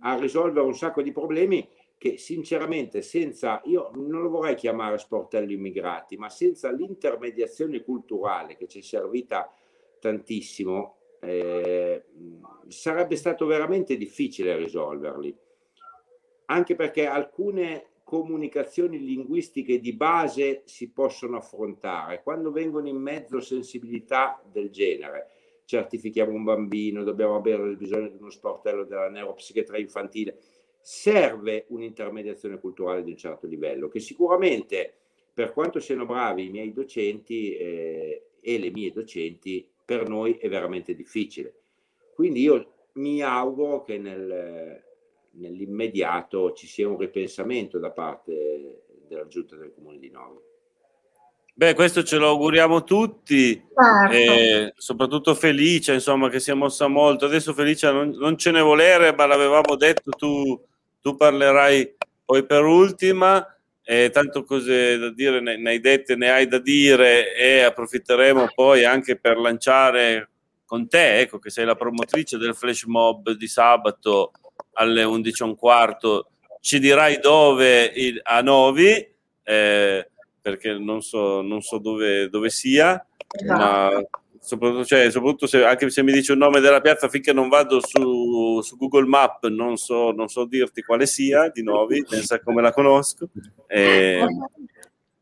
a risolvere un sacco di problemi che sinceramente senza, io non lo vorrei chiamare sportello immigrati, ma senza l'intermediazione culturale che ci è servita tantissimo, eh, sarebbe stato veramente difficile risolverli. Anche perché alcune comunicazioni linguistiche di base si possono affrontare. Quando vengono in mezzo sensibilità del genere, certifichiamo un bambino, dobbiamo avere bisogno di uno sportello della neuropsichiatria infantile, serve un'intermediazione culturale di un certo livello, che sicuramente, per quanto siano bravi i miei docenti eh, e le mie docenti, per noi è veramente difficile. Quindi io mi auguro che nel, nell'immediato ci sia un ripensamento da parte della giunta del comune di Novi. Beh, questo ce lo auguriamo tutti, certo. eh, soprattutto Felicia, insomma, che si è mossa molto. Adesso Felicia non, non ce ne volere, ma l'avevamo detto tu tu parlerai poi per ultima, eh, tanto cose da dire ne, ne, hai dette, ne hai da dire e approfitteremo poi anche per lanciare con te, ecco che sei la promotrice del flash mob di sabato alle 11 e un quarto, ci dirai dove il, a Novi, eh, perché non so, non so dove, dove sia, esatto. ma soprattutto, cioè, soprattutto se, anche se mi dici un nome della piazza, finché non vado su, su Google Map non so, non so, dirti quale sia di Novi, pensa come la conosco. E,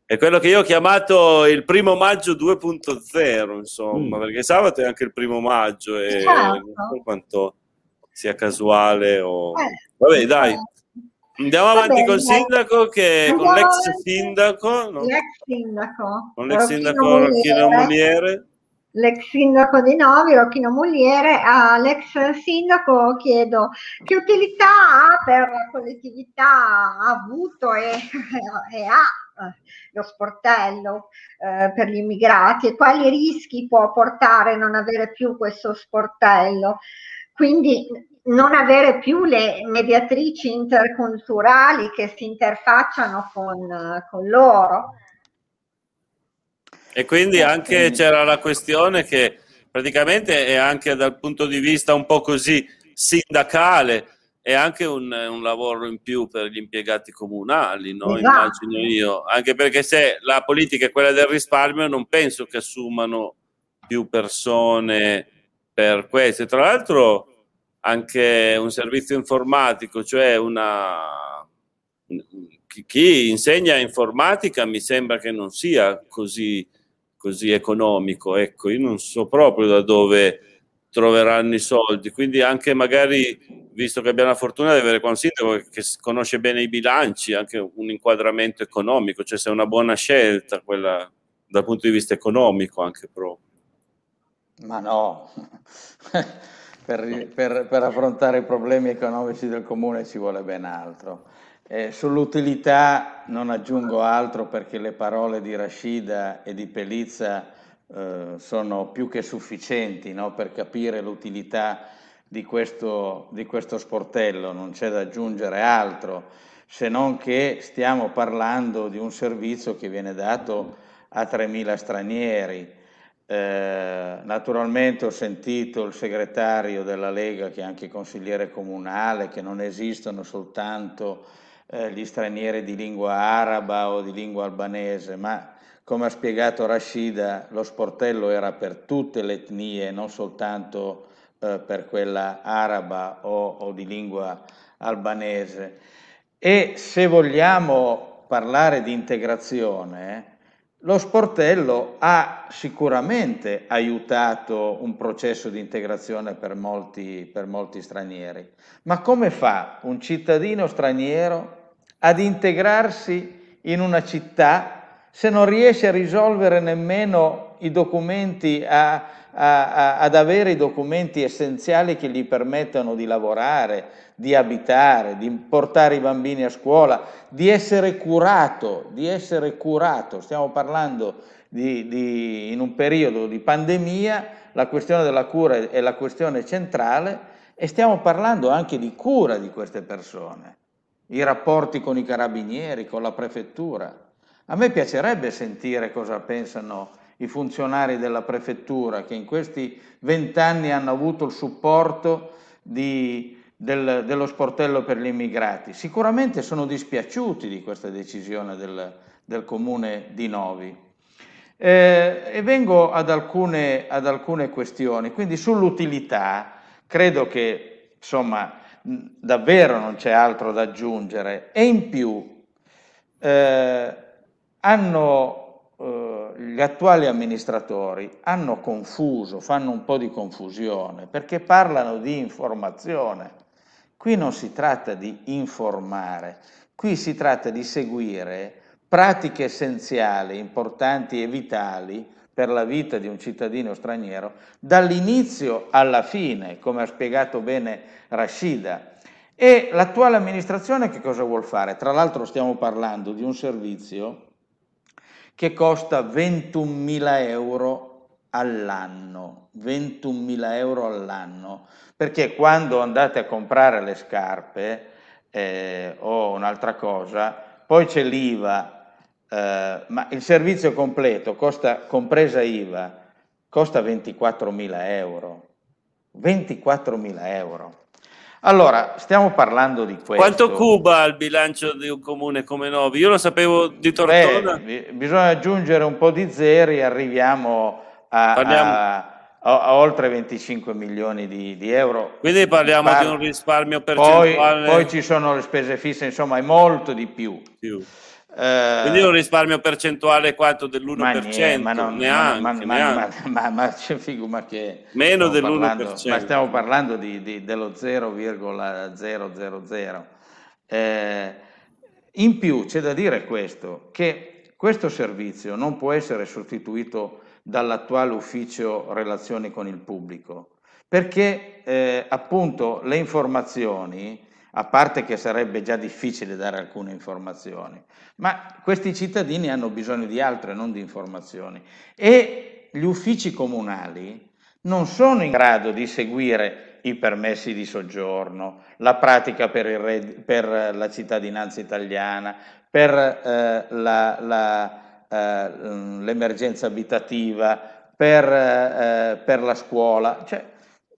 è quello che io ho chiamato il primo maggio 2.0, insomma, mm. perché sabato è anche il primo maggio e certo. non so quanto sia casuale o... Eh, Vabbè, dai. Andiamo avanti col sindaco che con l'ex sindaco, no? l'ex sindaco, con l'ex sindaco Rocchino Muliere l'ex sindaco di Novi, Rocchino Mugliere, all'ex sindaco chiedo che utilità ha per la collettività ha avuto e, e ha eh, lo sportello eh, per gli immigrati e quali rischi può portare non avere più questo sportello. Quindi non avere più le mediatrici interculturali che si interfacciano con, con loro e quindi anche c'era la questione che praticamente è anche dal punto di vista un po' così sindacale, è anche un, un lavoro in più per gli impiegati comunali, no? esatto. immagino io, anche perché se la politica è quella del risparmio non penso che assumano più persone per questo. Tra l'altro anche un servizio informatico, cioè una chi insegna informatica mi sembra che non sia così così economico. Ecco, io non so proprio da dove troveranno i soldi, quindi anche magari, visto che abbiamo la fortuna di avere qua un sindaco che conosce bene i bilanci, anche un inquadramento economico, cioè se è una buona scelta quella dal punto di vista economico anche proprio. Ma no, per, per, per, affrontare i problemi economici del comune ci vuole ben altro. Eh, sull'utilità non aggiungo altro perché le parole di Rashida e di Pelizza eh, sono più che sufficienti no? per capire l'utilità di questo, di questo sportello, non c'è da aggiungere altro, se non che stiamo parlando di un servizio che viene dato a 3.000 stranieri. Eh, naturalmente ho sentito il segretario della Lega, che è anche consigliere comunale, che non esistono soltanto eh, gli stranieri di lingua araba o di lingua albanese, ma come ha spiegato Rashida, lo sportello era per tutte le etnie, non soltanto eh, per quella araba o, o di lingua albanese. E se vogliamo parlare di integrazione, lo sportello ha sicuramente aiutato un processo di integrazione per molti, per molti, stranieri, ma come fa un cittadino straniero ad integrarsi in una città se non riesce a risolvere nemmeno i documenti, a, a, a, ad avere i documenti essenziali che gli permettano di lavorare, di abitare, di portare i bambini a scuola, di essere curato, di essere curato. Stiamo parlando di, di, in un periodo di pandemia, la questione della cura è la questione centrale e stiamo parlando anche di cura di queste persone, i rapporti con i carabinieri, con la prefettura. A me piacerebbe sentire cosa pensano i funzionari della prefettura che in questi vent'anni hanno avuto il supporto di, del, dello sportello per gli immigrati. Sicuramente sono dispiaciuti di questa decisione del, del comune di Novi. Eh, e vengo ad alcune, ad alcune questioni. Quindi sull'utilità credo che insomma davvero non c'è altro da aggiungere e in più eh, hanno, eh, gli attuali amministratori hanno confuso, fanno un po' di confusione, perché parlano di informazione. Qui non si tratta di informare, qui si tratta di seguire pratiche essenziali, importanti e vitali per la vita di un cittadino straniero, dall'inizio alla fine, come ha spiegato bene Rashida. E l'attuale amministrazione che cosa vuol fare? Tra l'altro stiamo parlando di un servizio che costa 21.000 euro all'anno, 21.000 euro all'anno, perché quando andate a comprare le scarpe eh, o un'altra cosa, poi c'è l'IVA, eh, ma il servizio completo costa, compresa IVA, costa 24.000 euro. 24.000 euro. Allora, stiamo parlando di questo. Quanto cuba il bilancio di un comune come Novi? Io lo sapevo di Tortona. Beh, bisogna aggiungere un po' di zeri, arriviamo a, a, a, a oltre 25 milioni di, di, euro. Quindi parliamo Par- di un risparmio percentuale. Poi, poi, ci sono le spese fisse, insomma è molto di più. più. Eh, Quindi un risparmio percentuale quanto dell'1%? Ma, niente, ma non, neanche, ma, ma, neanche. ma, ma, figo, che... Meno dell'1%. Parlando, ma stiamo parlando di, di, dello 0,000. Eh, in più c'è da dire questo, che questo servizio non può essere sostituito dall'attuale ufficio relazioni con il pubblico, perché eh, appunto le informazioni a parte che sarebbe già difficile dare alcune informazioni, ma questi cittadini hanno bisogno di altre, non di informazioni. E gli uffici comunali non sono in grado di seguire i permessi di soggiorno, la pratica per, red, per la cittadinanza italiana, per eh, la, la, eh, l'emergenza abitativa, per, eh, per la scuola. Cioè,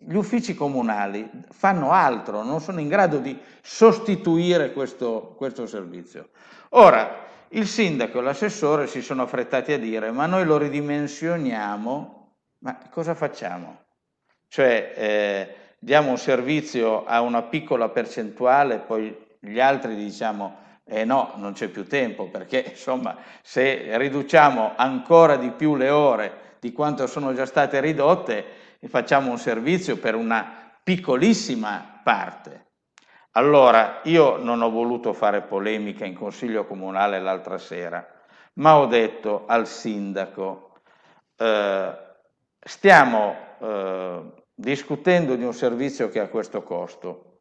gli uffici comunali fanno altro, non sono in grado di sostituire questo, questo servizio. Ora, il sindaco e l'assessore si sono affrettati a dire ma noi lo ridimensioniamo, ma cosa facciamo? Cioè eh, diamo un servizio a una piccola percentuale, poi gli altri diciamo eh no, non c'è più tempo perché insomma se riduciamo ancora di più le ore di quanto sono già state ridotte, e facciamo un servizio per una piccolissima parte. Allora, io non ho voluto fare polemica in consiglio comunale l'altra sera, ma ho detto al sindaco, eh, stiamo eh, discutendo di un servizio che ha questo costo.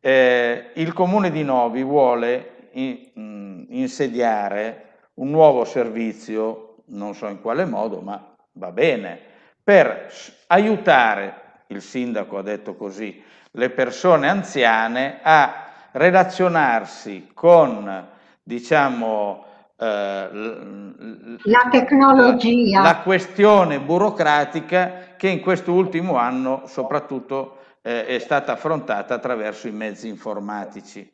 Eh, il comune di Novi vuole in, mh, mm, insediare un nuovo servizio, non so in quale modo, ma va bene, per aiutare, il sindaco ha detto così, le persone anziane a relazionarsi con, diciamo, eh, la tecnologia. La, la, questione burocratica che in questo ultimo anno soprattutto eh, è stata affrontata attraverso i mezzi informatici.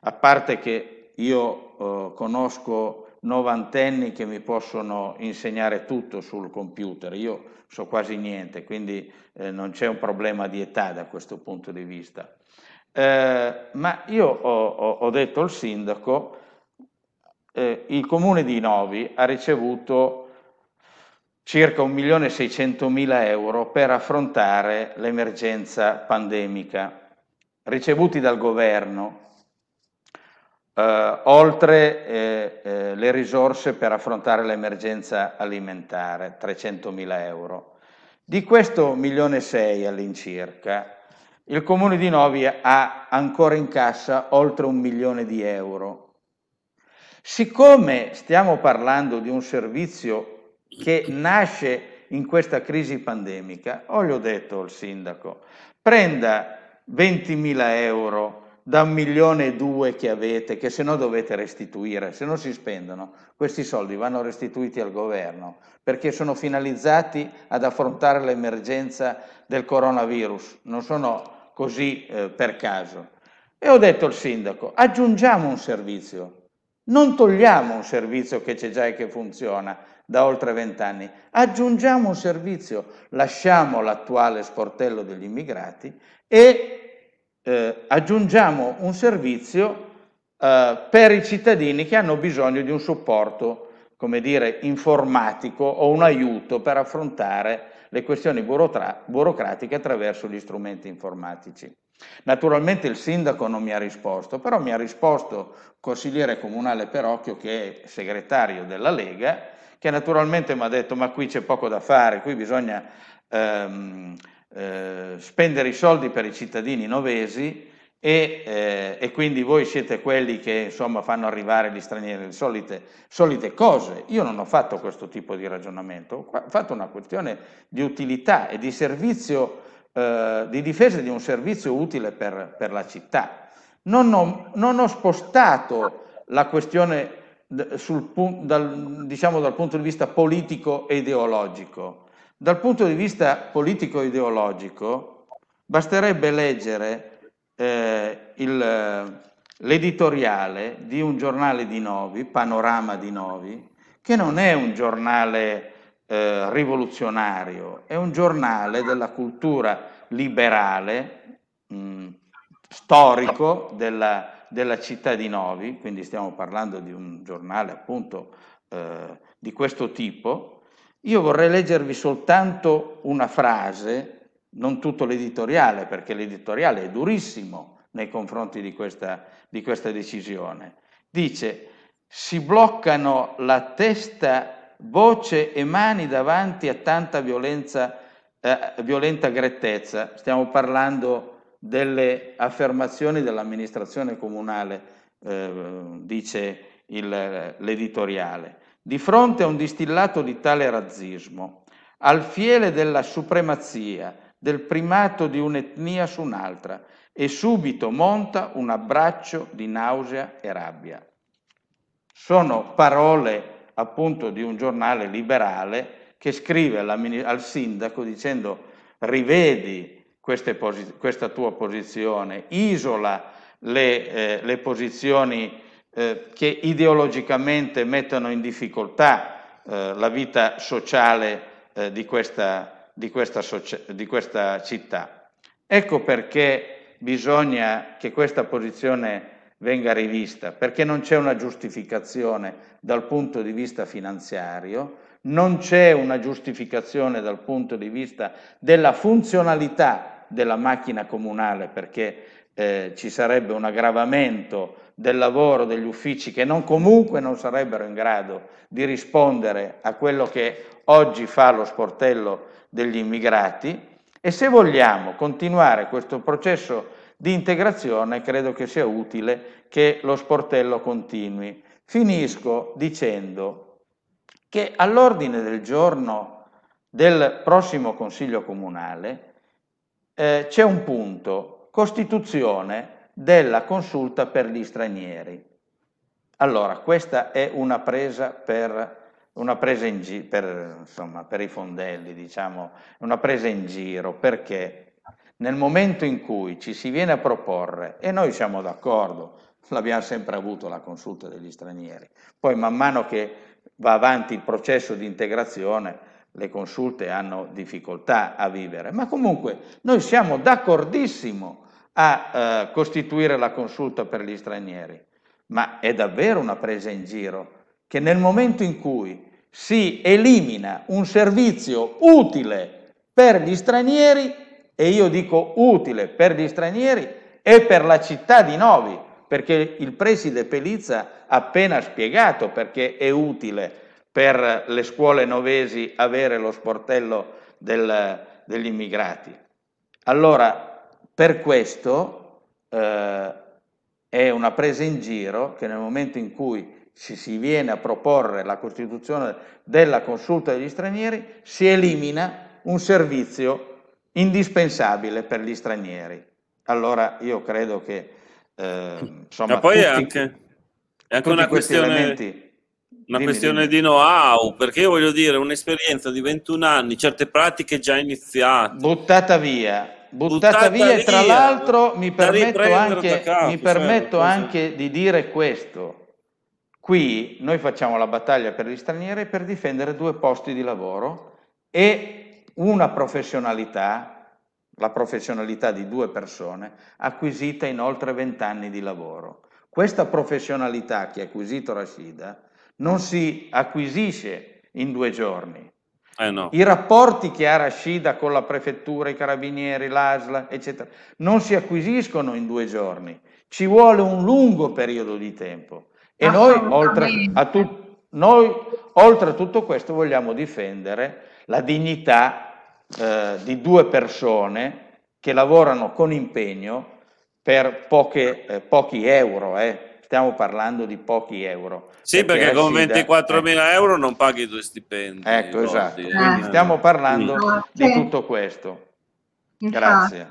A parte che io eh, conosco novantenni che mi possono insegnare tutto sul computer, io so quasi niente, quindi eh, non c'è un problema di età da questo punto di vista. Eh, ma io ho, ho, detto al sindaco, eh, il comune di Novi ha ricevuto circa 1.600.000 euro per affrontare l'emergenza pandemica, ricevuti dal governo eh, oltre eh, eh, le risorse per affrontare l'emergenza alimentare, 300.000 euro. Di questo milione e sei all'incirca, il Comune di Novi ha ancora in cassa oltre un milione di euro. Siccome stiamo parlando di un servizio che nasce in questa crisi pandemica, ho gli ho detto al sindaco, prenda 20.000 euro da un milione e due che avete, che se no dovete restituire, se non si spendono, questi soldi vanno restituiti al governo perché sono finalizzati ad affrontare l'emergenza del coronavirus, non sono così eh, per caso. E ho detto al sindaco, aggiungiamo un servizio, non togliamo un servizio che c'è già e che funziona da oltre vent'anni, aggiungiamo un servizio, lasciamo l'attuale sportello degli immigrati e eh, aggiungiamo un servizio eh, per i cittadini che hanno bisogno di un supporto, come dire, informatico o un aiuto per affrontare le questioni burocra- burocratiche attraverso gli strumenti informatici. Naturalmente il sindaco non mi ha risposto, però mi ha risposto il consigliere comunale Perocchio, che è segretario della Lega, che naturalmente mi ha detto ma qui c'è poco da fare, qui bisogna ehm, eh, spendere i soldi per i cittadini novesi e, eh, e, quindi voi siete quelli che insomma fanno arrivare gli stranieri, le solite, solite, cose. Io non ho fatto questo tipo di ragionamento, ho fatto una questione di utilità e di servizio, eh, di difesa di un servizio utile per, per la città. Non ho, non ho, spostato la questione sul, dal, diciamo, dal punto di vista politico e ideologico, dal punto di vista politico-ideologico, basterebbe leggere eh, il, l'editoriale di un giornale di Novi, Panorama di Novi, che non è un giornale eh, rivoluzionario, è un giornale della cultura liberale, mh, storico della, della, città di Novi, quindi stiamo parlando di un giornale appunto eh, di questo tipo, io vorrei leggervi soltanto una frase, non tutto l'editoriale, perché l'editoriale è durissimo nei confronti di questa, di questa decisione. Dice, si bloccano la testa, voce e mani davanti a tanta violenza, eh, violenta grettezza. Stiamo parlando delle affermazioni dell'amministrazione comunale, eh, dice il, l'editoriale. Di fronte a un distillato di tale razzismo, al fiele della supremazia, del primato di un'etnia su un'altra, e subito monta un abbraccio di nausea e rabbia. Sono parole appunto di un giornale liberale che scrive al sindaco dicendo rivedi posi- questa tua posizione, isola le, eh, le posizioni eh, che ideologicamente mettono in difficoltà eh, la vita sociale eh, di, questa, di, questa socia- di questa città. Ecco perché bisogna che questa posizione venga rivista, perché non c'è una giustificazione dal punto di vista finanziario, non c'è una giustificazione dal punto di vista della funzionalità della macchina comunale, perché eh, ci sarebbe un aggravamento del lavoro degli uffici che non, comunque non sarebbero in grado di rispondere a quello che oggi fa lo sportello degli immigrati e se vogliamo continuare questo processo di integrazione credo che sia utile che lo sportello continui. Finisco dicendo che all'ordine del giorno del prossimo Consiglio Comunale eh, c'è un punto, Costituzione della consulta per gli stranieri. Allora, questa è una presa per una presa in giro per, insomma, per i fondelli, diciamo, una presa in giro, perché nel momento in cui ci si viene a proporre, e noi siamo d'accordo, l'abbiamo sempre avuto la consulta degli stranieri, poi man mano che va avanti il processo di integrazione, le consulte hanno difficoltà a vivere, ma comunque noi siamo d'accordissimo a eh, costituire la consulta per gli stranieri, ma è davvero una presa in giro che nel momento in cui si elimina un servizio utile per gli stranieri, e io dico utile per gli stranieri e per la città di Novi, perché il preside Pelizza ha appena spiegato perché è utile per le scuole novesi avere lo sportello del, degli immigrati. Allora, per questo eh, è una presa in giro che nel momento in cui ci si viene a proporre la costituzione della consulta degli stranieri, si elimina un servizio indispensabile per gli stranieri. Allora io credo che eh, insomma, Ma poi tutti, è anche, è anche una questione, elementi, una dimmi, questione dimmi. di know-how, perché io voglio dire, un'esperienza di 21 anni, certe pratiche già iniziate. Buttata via. Buttata, buttata via, e tra l'altro mi permetto, anche, capo, mi permetto cioè, anche di dire questo. Qui noi facciamo la battaglia per gli stranieri per difendere due posti di lavoro e una professionalità, la professionalità di due persone, acquisita in oltre vent'anni di lavoro. Questa professionalità che ha acquisito Rashida non si acquisisce in due giorni. Eh no. I rapporti che ha Rashida con la prefettura, i carabinieri, l'ASLA, eccetera, non si acquisiscono in due giorni. Ci vuole un lungo periodo di tempo. E noi oltre, a tu, noi, oltre a tutto questo, vogliamo difendere la dignità eh, di due persone che lavorano con impegno per poche, eh, pochi euro, eh. Stiamo parlando di pochi euro. Sì, perché, perché con 24 mila eh. euro non paghi due stipendi. Ecco, soldi, esatto, eh. quindi stiamo parlando mm. di tutto questo. Grazie.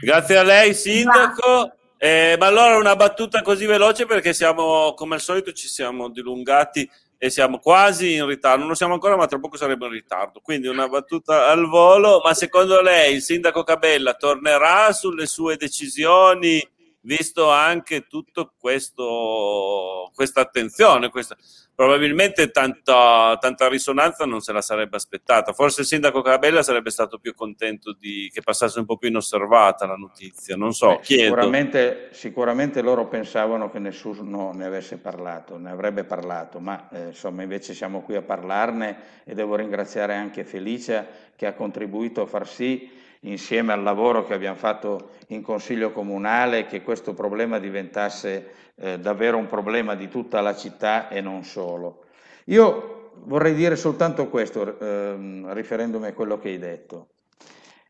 Grazie a lei, Sindaco. Eh, ma allora una battuta così veloce perché siamo, come al solito, ci siamo dilungati e siamo quasi in ritardo, non lo siamo ancora, ma tra poco saremo in ritardo. Quindi una battuta al volo, ma secondo lei il sindaco Cabella tornerà sulle sue decisioni, visto anche tutto questo, questa attenzione, questa, probabilmente tanta, tanta, risonanza non se la sarebbe aspettata. Forse il sindaco Cabella sarebbe stato più contento di, che passasse un po' più inosservata la notizia. Non so, Beh, sicuramente, sicuramente, loro pensavano che nessuno ne avesse parlato, ne avrebbe parlato, ma eh, insomma invece siamo qui a parlarne e devo ringraziare anche Felicia che ha contribuito a far sì insieme al lavoro che abbiamo fatto in Consiglio Comunale che questo problema diventasse eh, davvero un problema di tutta la città e non solo. Io vorrei dire soltanto questo, eh, riferendomi a quello che hai detto.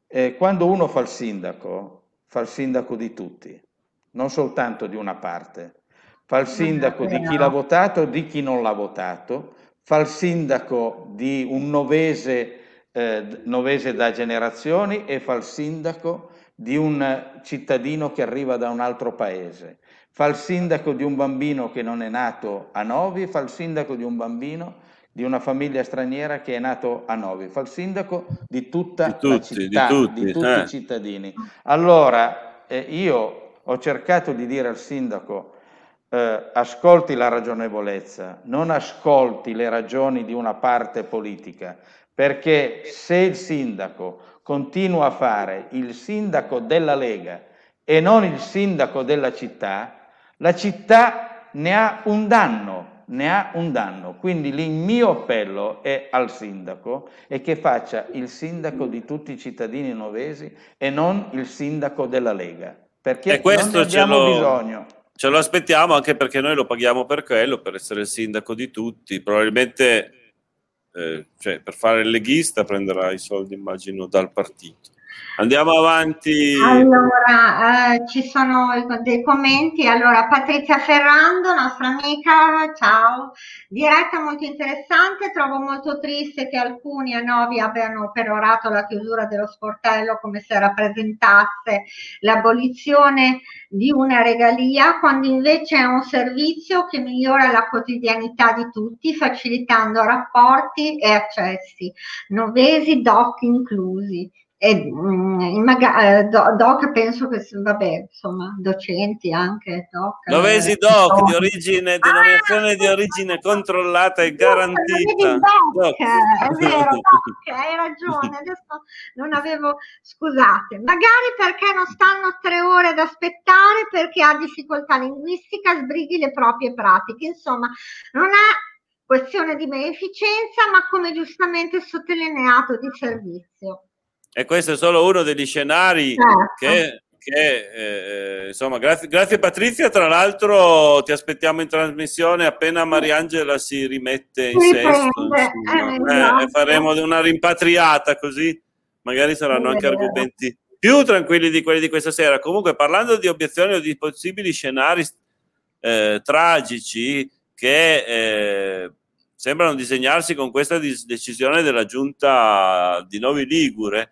Eh, quando uno fa il sindaco, fa il sindaco di tutti, non soltanto di una parte. Fa il sindaco di chi l'ha votato, di chi non l'ha votato, fa il sindaco di un novese eh, novese da generazioni e fa il sindaco di un cittadino che arriva da un altro paese, fa il sindaco di un bambino che non è nato a Novi, fa il sindaco di un bambino di una famiglia straniera che è nato a Novi, fa il sindaco di tutta di tutti, la città, di tutti, di tutti eh. i cittadini. Allora, eh, io ho cercato di dire al sindaco eh, ascolti la ragionevolezza, non ascolti le ragioni di una parte politica, perché se il sindaco continua a fare il sindaco della Lega e non il sindaco della città, la città ne ha un danno, ne ha un danno. Quindi il mio appello è al sindaco e che faccia il sindaco di tutti i cittadini novesi e non il sindaco della Lega. perché non ne abbiamo lo- bisogno. Ce lo aspettiamo anche perché noi lo paghiamo per quello, per essere il sindaco di tutti. Probabilmente eh, cioè, per fare il leghista prenderà i soldi, immagino, dal partito. Andiamo avanti. Allora, eh, ci sono dei commenti. Allora, Patrizia Ferrando, nostra amica, ciao. Diretta molto interessante. Trovo molto triste che alcuni a Novi abbiano perorato la chiusura dello sportello come se rappresentasse l'abolizione di una regalia, quando invece è un servizio che migliora la quotidianità di tutti, facilitando rapporti e accessi, novesi, doc inclusi. E, mm, in maga- eh, do- doc penso che, vabbè, insomma, docenti anche, doc. Novesi eh, Doc di doc. origine, denominazione di origine controllata e garantita. Doc, Doc. è vero, Doc, hai ragione, adesso non avevo, scusate, magari perché non stanno tre ore ad aspettare perché ha difficoltà linguistica, sbrighi le proprie pratiche, insomma, non è questione di beneficenza, ma come giustamente sottolineato di servizio. E questo è solo uno degli scenari Certo. che, che, eh, insomma, grazie, grazie Patrizia. Tra l'altro, ti aspettiamo in trasmissione appena Mariangela si rimette in Si sesto. eh, Eh, esatto. e faremo una rimpatriata così magari saranno anche argomenti più tranquilli di quelli di questa sera. Comunque, parlando di obiezioni o di possibili scenari eh, tragici che eh, sembrano disegnarsi con questa dis- decisione della giunta di Novi Ligure,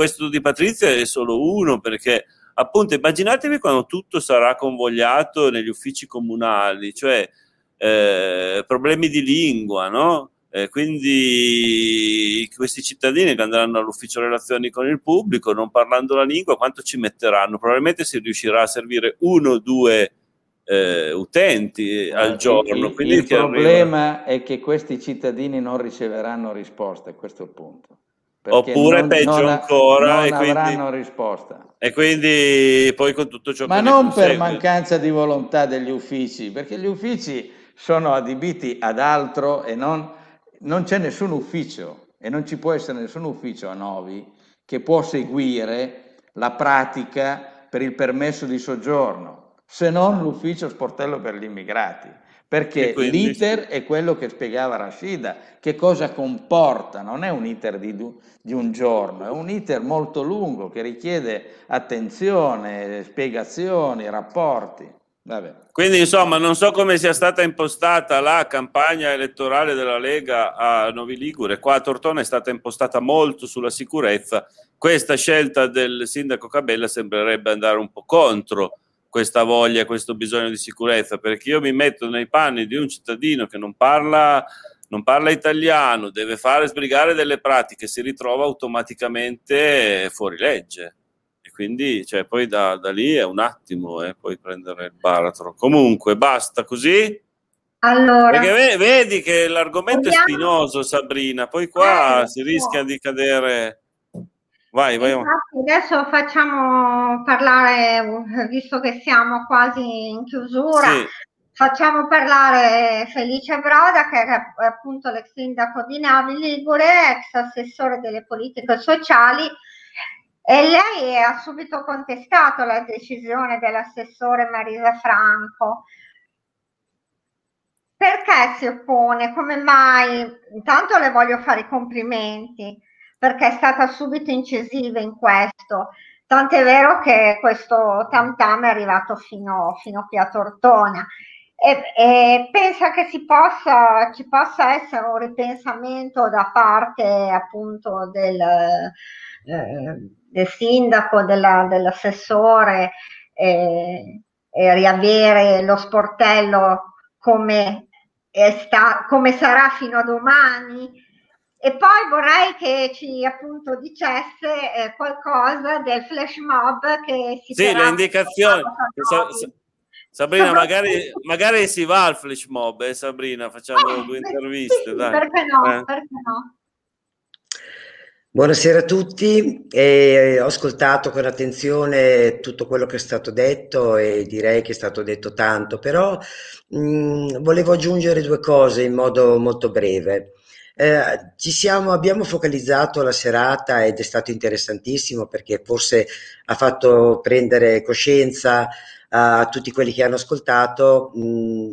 questo di Patrizia è solo uno perché appunto immaginatevi quando tutto sarà convogliato negli uffici comunali, cioè eh, problemi di lingua, no? Eh, quindi questi cittadini che andranno all'ufficio relazioni con il pubblico non parlando la lingua, quanto ci metteranno? Probabilmente si riuscirà a servire uno o due eh, utenti al giorno. Il, quindi il che arriva- problema è che questi cittadini non riceveranno risposte, questo è il punto. Oppure non- peggio non ancora, non e quindi- avranno risposta. E quindi poi con tutto ciò Ma non per mancanza di volontà degli uffici, perché gli uffici sono adibiti ad altro e non, non c'è nessun ufficio e non ci può essere nessun ufficio a Novi che può seguire la pratica per il permesso di soggiorno, se non l'ufficio sportello per gli immigrati. Perché quindi- l'iter è quello che spiegava Rashida, che cosa comporta, non è un iter di, di un giorno, è un iter molto lungo che richiede attenzione, spiegazioni, rapporti. Vabbè. Quindi, insomma, non so come sia stata impostata la campagna elettorale della Lega a Novi Ligure. Qua a Tortona è stata impostata molto sulla sicurezza. Questa scelta del sindaco Cabella sembrerebbe andare un po' contro questa voglia, questo bisogno di sicurezza, perché io mi metto nei panni di un cittadino che non parla, non parla italiano, deve fare sbrigare delle pratiche, si ritrova automaticamente fuori legge. E quindi, cioè, poi da, da lì è un attimo e poi prendere il baratro. Comunque, basta così. Allora, Perché ve- vedi che l'argomento è Vogliamo- spinoso, Sabrina. Poi qua Eh, si rischia di cadere. Vai, vai. adesso facciamo parlare, visto che siamo quasi in chiusura, Sì. facciamo parlare Felice Broda, che è appunto l'ex sindaco di Navi Ligure, ex assessore delle politiche sociali, e lei ha subito contestato la decisione dell'assessore Marisa Franco. Perché si oppone? Come mai? Intanto le voglio fare i complimenti perché è stata subito incisiva in questo. Tant'è vero che questo tam tam è arrivato fino, fino qui a Tortona. E, e pensa che si possa, ci possa essere un ripensamento da parte appunto del, eh, del sindaco, della- dell'assessore eh, e riavere lo sportello come, sta- come sarà fino a domani. E poi vorrei che ci appunto dicesse eh, qualcosa del flash mob che si Sì, le indicazioni. Sa- sa- Sabrina, magari, magari si va al flash mob, eh, Sabrina, facciamo Eh, due interviste, sì, dai. Perché no? Eh. Perché no? Buonasera a tutti, e ho ascoltato con attenzione tutto quello che è stato detto e direi che è stato detto tanto, però mh, volevo aggiungere due cose in modo molto breve. Eh, ci siamo, abbiamo focalizzato la serata ed è stato interessantissimo perché forse ha fatto prendere coscienza a tutti quelli che hanno ascoltato mh,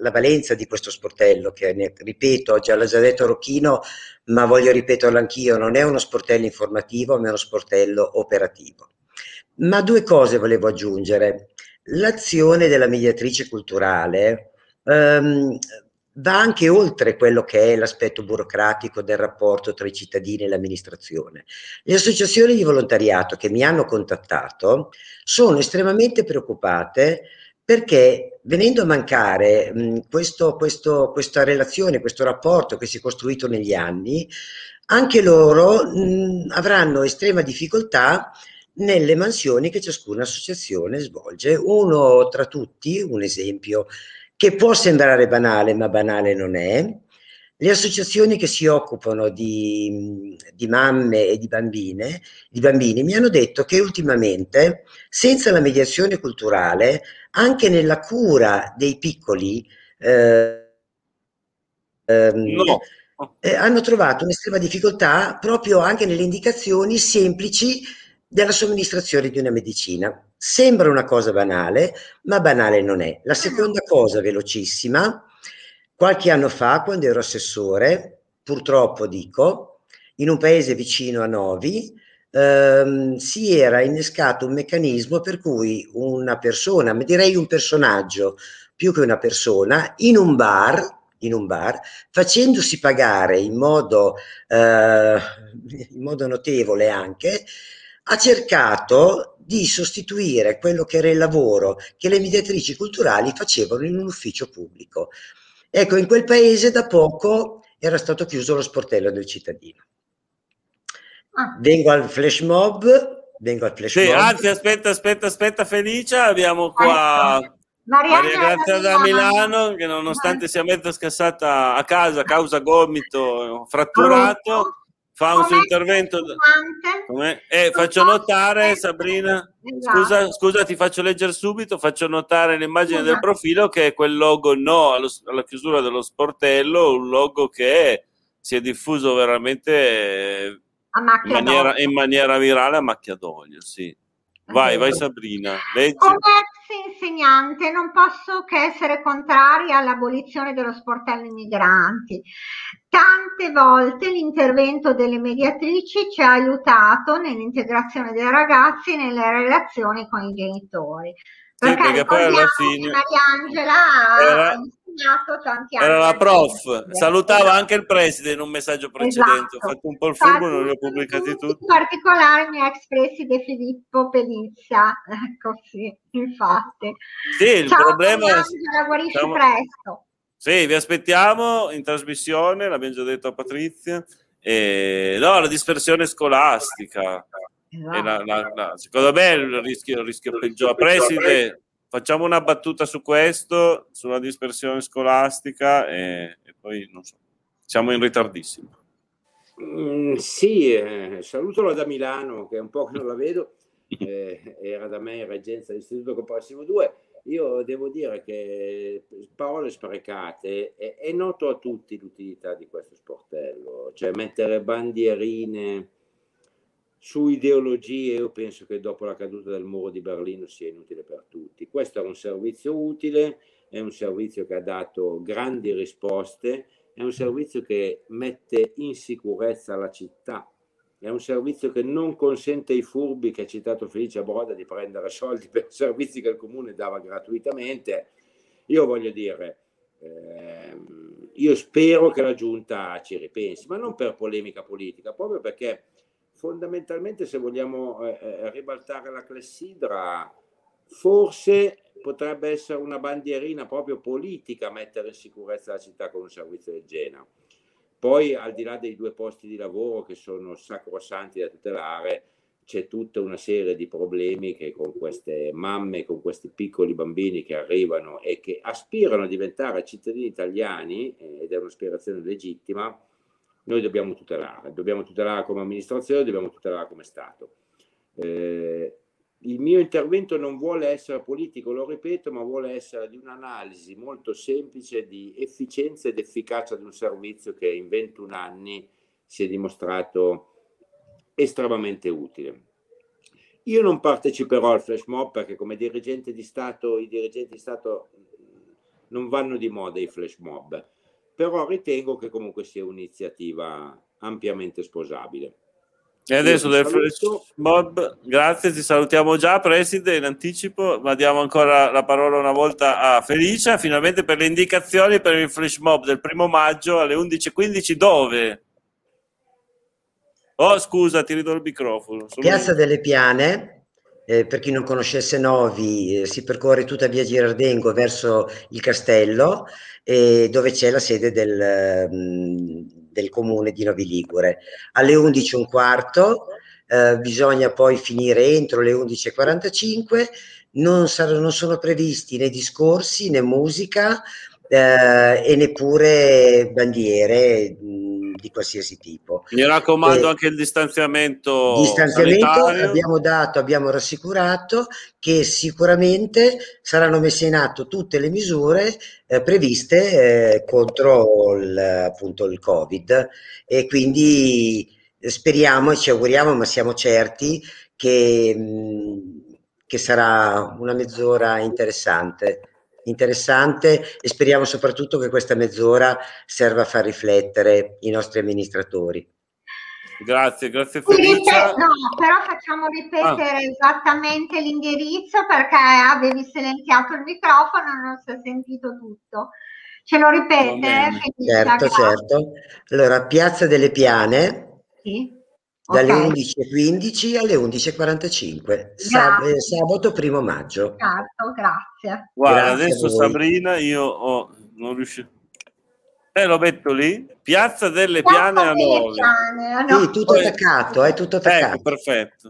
la valenza di questo sportello che, ripeto, già l'ha già detto Rocchino, ma voglio ripeterlo anch'io, non è uno sportello informativo, ma è uno sportello operativo. Ma due cose volevo aggiungere. L'azione della mediatrice culturale ehm, va anche oltre quello che è l'aspetto burocratico del rapporto tra i cittadini e l'amministrazione. Le associazioni di volontariato che mi hanno contattato sono estremamente preoccupate perché venendo a mancare mh, questo, questo, questa relazione, questo rapporto che si è costruito negli anni, anche loro mh, avranno estrema difficoltà nelle mansioni che ciascuna associazione svolge. Uno tra tutti, un esempio, che può sembrare banale, ma banale non è. Le associazioni che si occupano di, di mamme e di bambine, di bambini mi hanno detto che ultimamente, senza la mediazione culturale, anche nella cura dei piccoli, eh, no. eh, hanno trovato un'estrema difficoltà proprio anche nelle indicazioni semplici della somministrazione di una medicina. Sembra una cosa banale, ma banale non è. La seconda cosa velocissima, qualche anno fa, quando ero assessore, purtroppo dico, in un paese vicino a Novi, ehm, si era innescato un meccanismo per cui una persona, ma direi un personaggio più che una persona, in un bar, in un bar, facendosi pagare in modo, eh, in modo notevole anche, ha cercato di sostituire quello che era il lavoro che le mediatrici culturali facevano in un ufficio pubblico. Ecco, in quel paese da poco era stato chiuso lo sportello del cittadino. Ah. Vengo al flash mob. Vengo al flash sì, mob. Anzi, aspetta, aspetta, aspetta, Felicia. Abbiamo qua Maria, Maria Grazia da Milano, che nonostante sia mezza scassata a casa a causa gomito fratturato, fa un suo intervento. Eh, faccio notare, Sabrina, esatto. scusa, scusa, ti faccio leggere subito, faccio notare l'immagine del profilo che è quel logo no allo, alla chiusura dello sportello, un logo che si è diffuso veramente in maniera, in maniera virale a macchia d'olio, sì. Vai, vai Sabrina. Leggi. Come ex insegnante non posso che essere contraria all'abolizione dello sportello migranti. Tante volte l'intervento delle mediatrici ci ha aiutato nell'integrazione dei ragazzi nelle relazioni con i genitori. Perché, sì, perché poi alla fine Mariangela era, insegnato tanti anni. Era la prof, salutava anche il preside in un messaggio precedente, esatto. ho fatto un po' il furbo, non li ho pubblicati tutti. In particolare il mio ex preside Filippo Pelizia, ecco sì, infatti. Sì, il Ciao, problema è... guarisci Ciao. presto. Sì, vi aspettiamo in trasmissione, l'abbiamo già detto a Patrizia. E, no, la dispersione scolastica. Esatto. La, la, la, secondo me il rischio, il rischio peggiore. Preside, facciamo una battuta su questo, sulla dispersione scolastica e, e poi non so, siamo in ritardissimo. Mm, sì, eh, salutalo da Milano, che è un po' che non la vedo, eh, era da me in reggenza dell'Istituto Comparassivo 2. Io devo dire che parole sprecate, è, è noto a tutti l'utilità di questo sportello, cioè mettere bandierine su ideologie io penso che dopo la caduta del muro di Berlino sia inutile per tutti. Questo è un servizio utile, è un servizio che ha dato grandi risposte, è un servizio che mette in sicurezza la città, è un servizio che non consente ai furbi che ha citato Felice Broda di prendere soldi per servizi che il comune dava gratuitamente. Io voglio dire, eh, io spero che la giunta ci ripensi, ma non per polemica politica, proprio perché fondamentalmente se vogliamo eh, eh, ribaltare la clessidra, forse potrebbe essere una bandierina proprio politica mettere in sicurezza la città con un servizio del genere. Poi al di là dei due posti di lavoro che sono sacrosanti da tutelare, c'è tutta una serie di problemi che con queste mamme, con questi piccoli bambini che arrivano e che aspirano a diventare cittadini italiani, eh, ed è un'aspirazione legittima, noi dobbiamo tutelare, dobbiamo tutelare come amministrazione, dobbiamo tutelare come Stato. Eh, il mio intervento non vuole essere politico, lo ripeto, ma vuole essere di un'analisi molto semplice di efficienza ed efficacia di un servizio che in 21 anni si è dimostrato estremamente utile. Io non parteciperò al flash mob perché come dirigente di Stato i dirigenti di Stato non vanno di moda i flash mob, però ritengo che comunque sia un'iniziativa ampiamente sposabile. E adesso del flash mob, grazie, ti salutiamo già Preside in anticipo, ma diamo ancora la parola una volta a Felicia, finalmente per le indicazioni per il flash mob del primo maggio alle 11.15 dove? Oh scusa, ti ridò il microfono. Piazza delle Piane, eh, per chi non conoscesse Novi, eh, si percorre tutta via Girardengo verso il castello, eh, dove c'è la sede del... Mh, mm, del comune di Novi Ligure. Alle 11 un quarto, eh, bisogna poi finire entro le 11.45, non, saranno, non sono previsti né discorsi né musica eh, e neppure bandiere mh, di qualsiasi tipo. Mi raccomando eh, anche il distanziamento. Distanziamento sanitario. abbiamo dato, abbiamo rassicurato che sicuramente saranno messe in atto tutte le misure eh, previste eh, contro il, appunto il Covid e quindi speriamo e ci auguriamo, ma siamo certi che, mh, che sarà una mezz'ora interessante interessante e speriamo soprattutto che questa mezz'ora serva a far riflettere i nostri amministratori. Grazie, grazie Felicia. No, però facciamo ripetere ah. esattamente l'indirizzo perché avevi silenziato il microfono e non si è sentito tutto. Ce lo ripete? Felicia, certo, grazie. certo. Allora, Piazza delle Piane. Sì dalle okay. 11.15 alle 11.45, Sab- sabato primo maggio. Certo, grazie. Guarda, grazie adesso Sabrina, io ho, non riuscito. Eh, lo metto lì. Piazza delle Piane a 9. Sì, tutto attaccato, è tutto ecco, attaccato. Ecco, perfetto.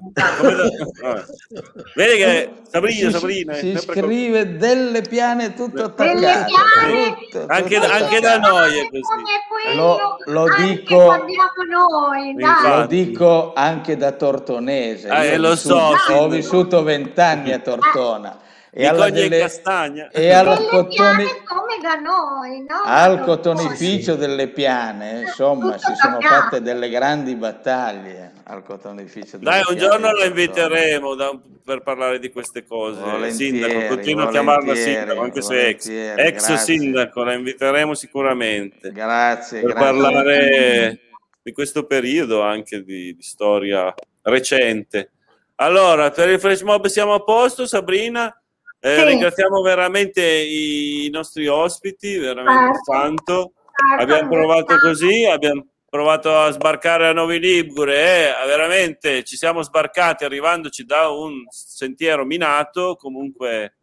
Vedi che Sabrina, Sabrina si scrive con... delle piane tutto attaccato. Piane, tutto, anche, tutto anche da noi è così. Lo, lo dico, noi, lo dico anche da tortonese. Ah, eh, lo vissuto, so. Ho vissuto vent'anni a Tortona e alla, delle, castagna. E alla cotoni... come da noi, no? al cotonificio delle piane, insomma, si sono fatte delle grandi battaglie al cotonificio delle Dai, un giorno la inviteremo da, per parlare di queste cose. Volentieri, sindaco, continuo a chiamarla sindaco, anche se ex, ex grazie. sindaco, la inviteremo sicuramente. Grazie, per grazie. parlare di questo periodo anche di, di storia recente. Allora, per il flash mob siamo a posto, Sabrina? Eh, sì. Ringraziamo veramente i nostri ospiti, veramente certo. tanto. Certo, abbiamo provato così, abbiamo provato a sbarcare a Novi Ligure e eh, veramente ci siamo sbarcati arrivandoci da un sentiero minato, comunque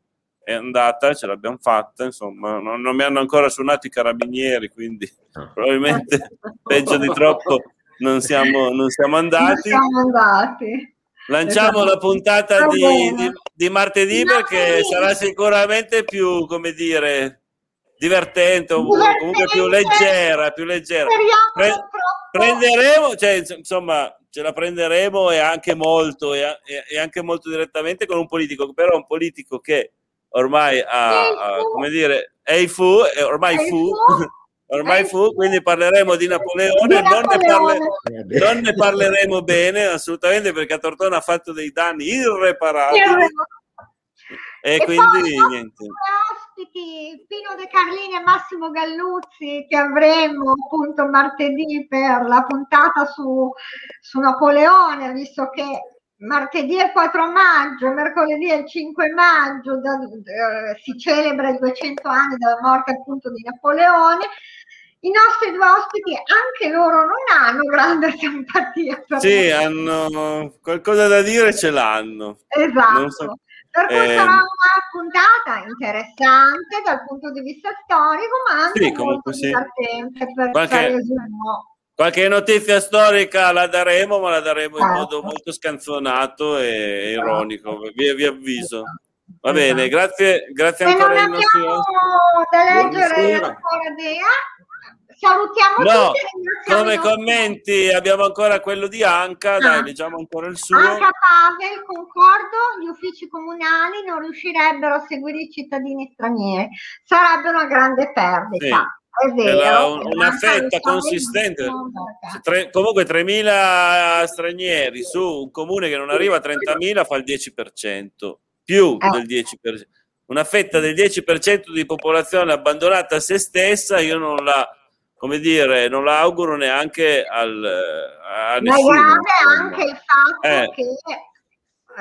è andata, ce l'abbiamo fatta, insomma, non, non mi hanno ancora suonato i carabinieri, quindi probabilmente peggio di troppo non siamo, non siamo andati. Non siamo andati. Lanciamo la puntata di, di, di martedì no, perché sarà sicuramente più, come dire, divertente o comunque più leggera, più leggera. Pre- prenderemo, cioè, insomma, ce la prenderemo e anche molto, e, e, anche molto direttamente con un politico, però un politico che ormai ha, ha come dire, è il fu, ormai fu, ormai fu, quindi parleremo di Napoleone, non, ne parle, non, ne parleremo bene assolutamente perché a Tortona ha fatto dei danni irreparabili. E, e quindi niente. ospiti Pino De Carlini e Massimo Galluzzi che avremo appunto martedì per la puntata su, su Napoleone, visto che martedì è il 4 maggio, mercoledì è il 5 maggio, da, uh, si celebra i 200 anni dalla morte appunto di Napoleone i nostri due ospiti, anche loro non hanno grande simpatia. Per sì, me. hanno qualcosa da dire, ce l'hanno. Esatto. So. Per cui eh... sarà una puntata interessante dal punto di vista storico, ma anche sì, molto sì. per qualche, qualche notizia storica la daremo, ma la daremo in modo certo. molto scanzonato e ironico, vi, vi avviso. Va bene, esatto. grazie, grazie ancora ai nostri ospiti. da leggere ancora Dea salutiamo No, tutti. come i nostri- commenti abbiamo ancora quello di Anca, Ah. dai, leggiamo ancora il suo. Anche a Pavel, concordo, gli uffici comunali non riuscirebbero a seguire i cittadini stranieri. Sarebbe una grande perdita. È È vero. una Anche fetta consistente. Tre- comunque 3.000 stranieri su un comune che non arriva a 30.000 fa il 10%, più Eh. del 10%. Una fetta del 10% di popolazione abbandonata a se stessa, io non la, come dire, non la auguro neanche al, a Ma nessuno. grave insomma. anche il fatto Eh. che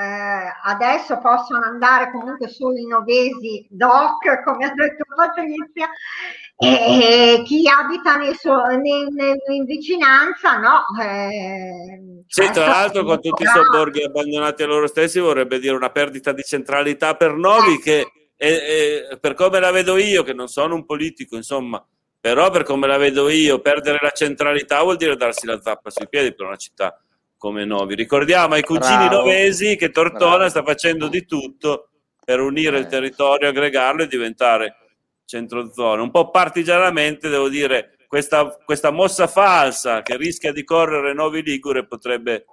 eh, adesso possono andare comunque solo i novesi doc, come ha detto Patrizia, e chi abita nel suo- nel- nel- in vicinanza, no? Eh, Sì, tra l'altro con tutti i sobborghi abbandonati a loro stessi vorrebbe dire una perdita di centralità per Novi che è- è- per come la vedo io, che non sono un politico, insomma, però per come la vedo io, perdere la centralità vuol dire darsi la zappa sui piedi per una città come Novi. Ricordiamo ai cugini Bravo. novesi che Tortona Bravo. sta facendo di tutto per unire il Eh. territorio, aggregarlo e diventare centrozona. Un po' partigianamente, devo dire, questa, questa mossa falsa che rischia di correre Novi Ligure potrebbe,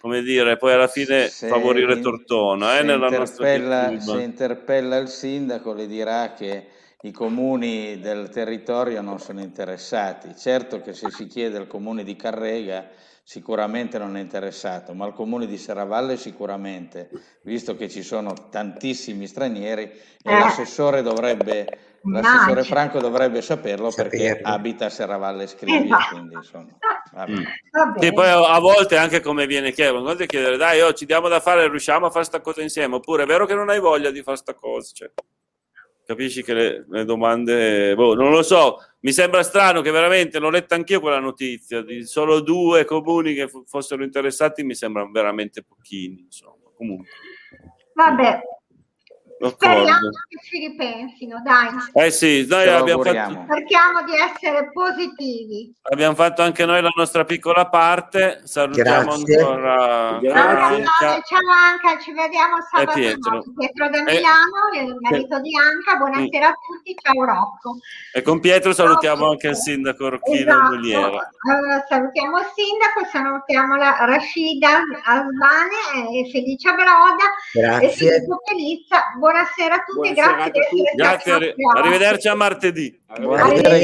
come dire, poi alla fine Se- favorire Tortona eh, se interpella, se interpella il sindaco le dirà che i comuni del territorio non sono interessati. Certo che se si chiede al comune di Carrega sicuramente non è interessato, ma al comune di Serravalle sicuramente, visto che ci sono tantissimi stranieri e Eh. l'assessore dovrebbe L'assessore. Franco dovrebbe saperlo perché Saperlo. abita a Serravalle Scrivia, Esatto. quindi insomma, vabbè. Mm. Sì, poi a volte anche come viene chiesto, una è chiedere, dai, oh, ci diamo da fare, riusciamo a fare sta cosa insieme, oppure è vero che non hai voglia di fare sta cosa, cioè, capisci che le, le domande, boh, non lo so, mi sembra strano che veramente, l'ho letta anch'io quella notizia, di solo due comuni che f- fossero interessati mi sembrano veramente pochini, insomma, comunque, Vabbè, speriamo che ci ripensino, dai. Eh sì, lo abbiamo fatto, Cerchiamo di essere positivi. abbiamo fatto anche noi la nostra piccola parte, salutiamo Grazie. ancora Grazie. Ciao, Anca. Anca, ciao Anca, ci vediamo sabato Pietro. Pietro da Eh, Milano, il marito di Anca, buonasera a tutti, ciao Rocco. E con Pietro salutiamo anche il sindaco Rocchino Esatto. Muliera. Eh, salutiamo il sindaco, salutiamo la Rashida Asbane e Felicia Broda e Grazie. Filippo Felizza. Buonasera a tutti, Buonasera grazie a tutti. Grazie, arri- arrivederci a martedì. Buonasera, Arrivederci.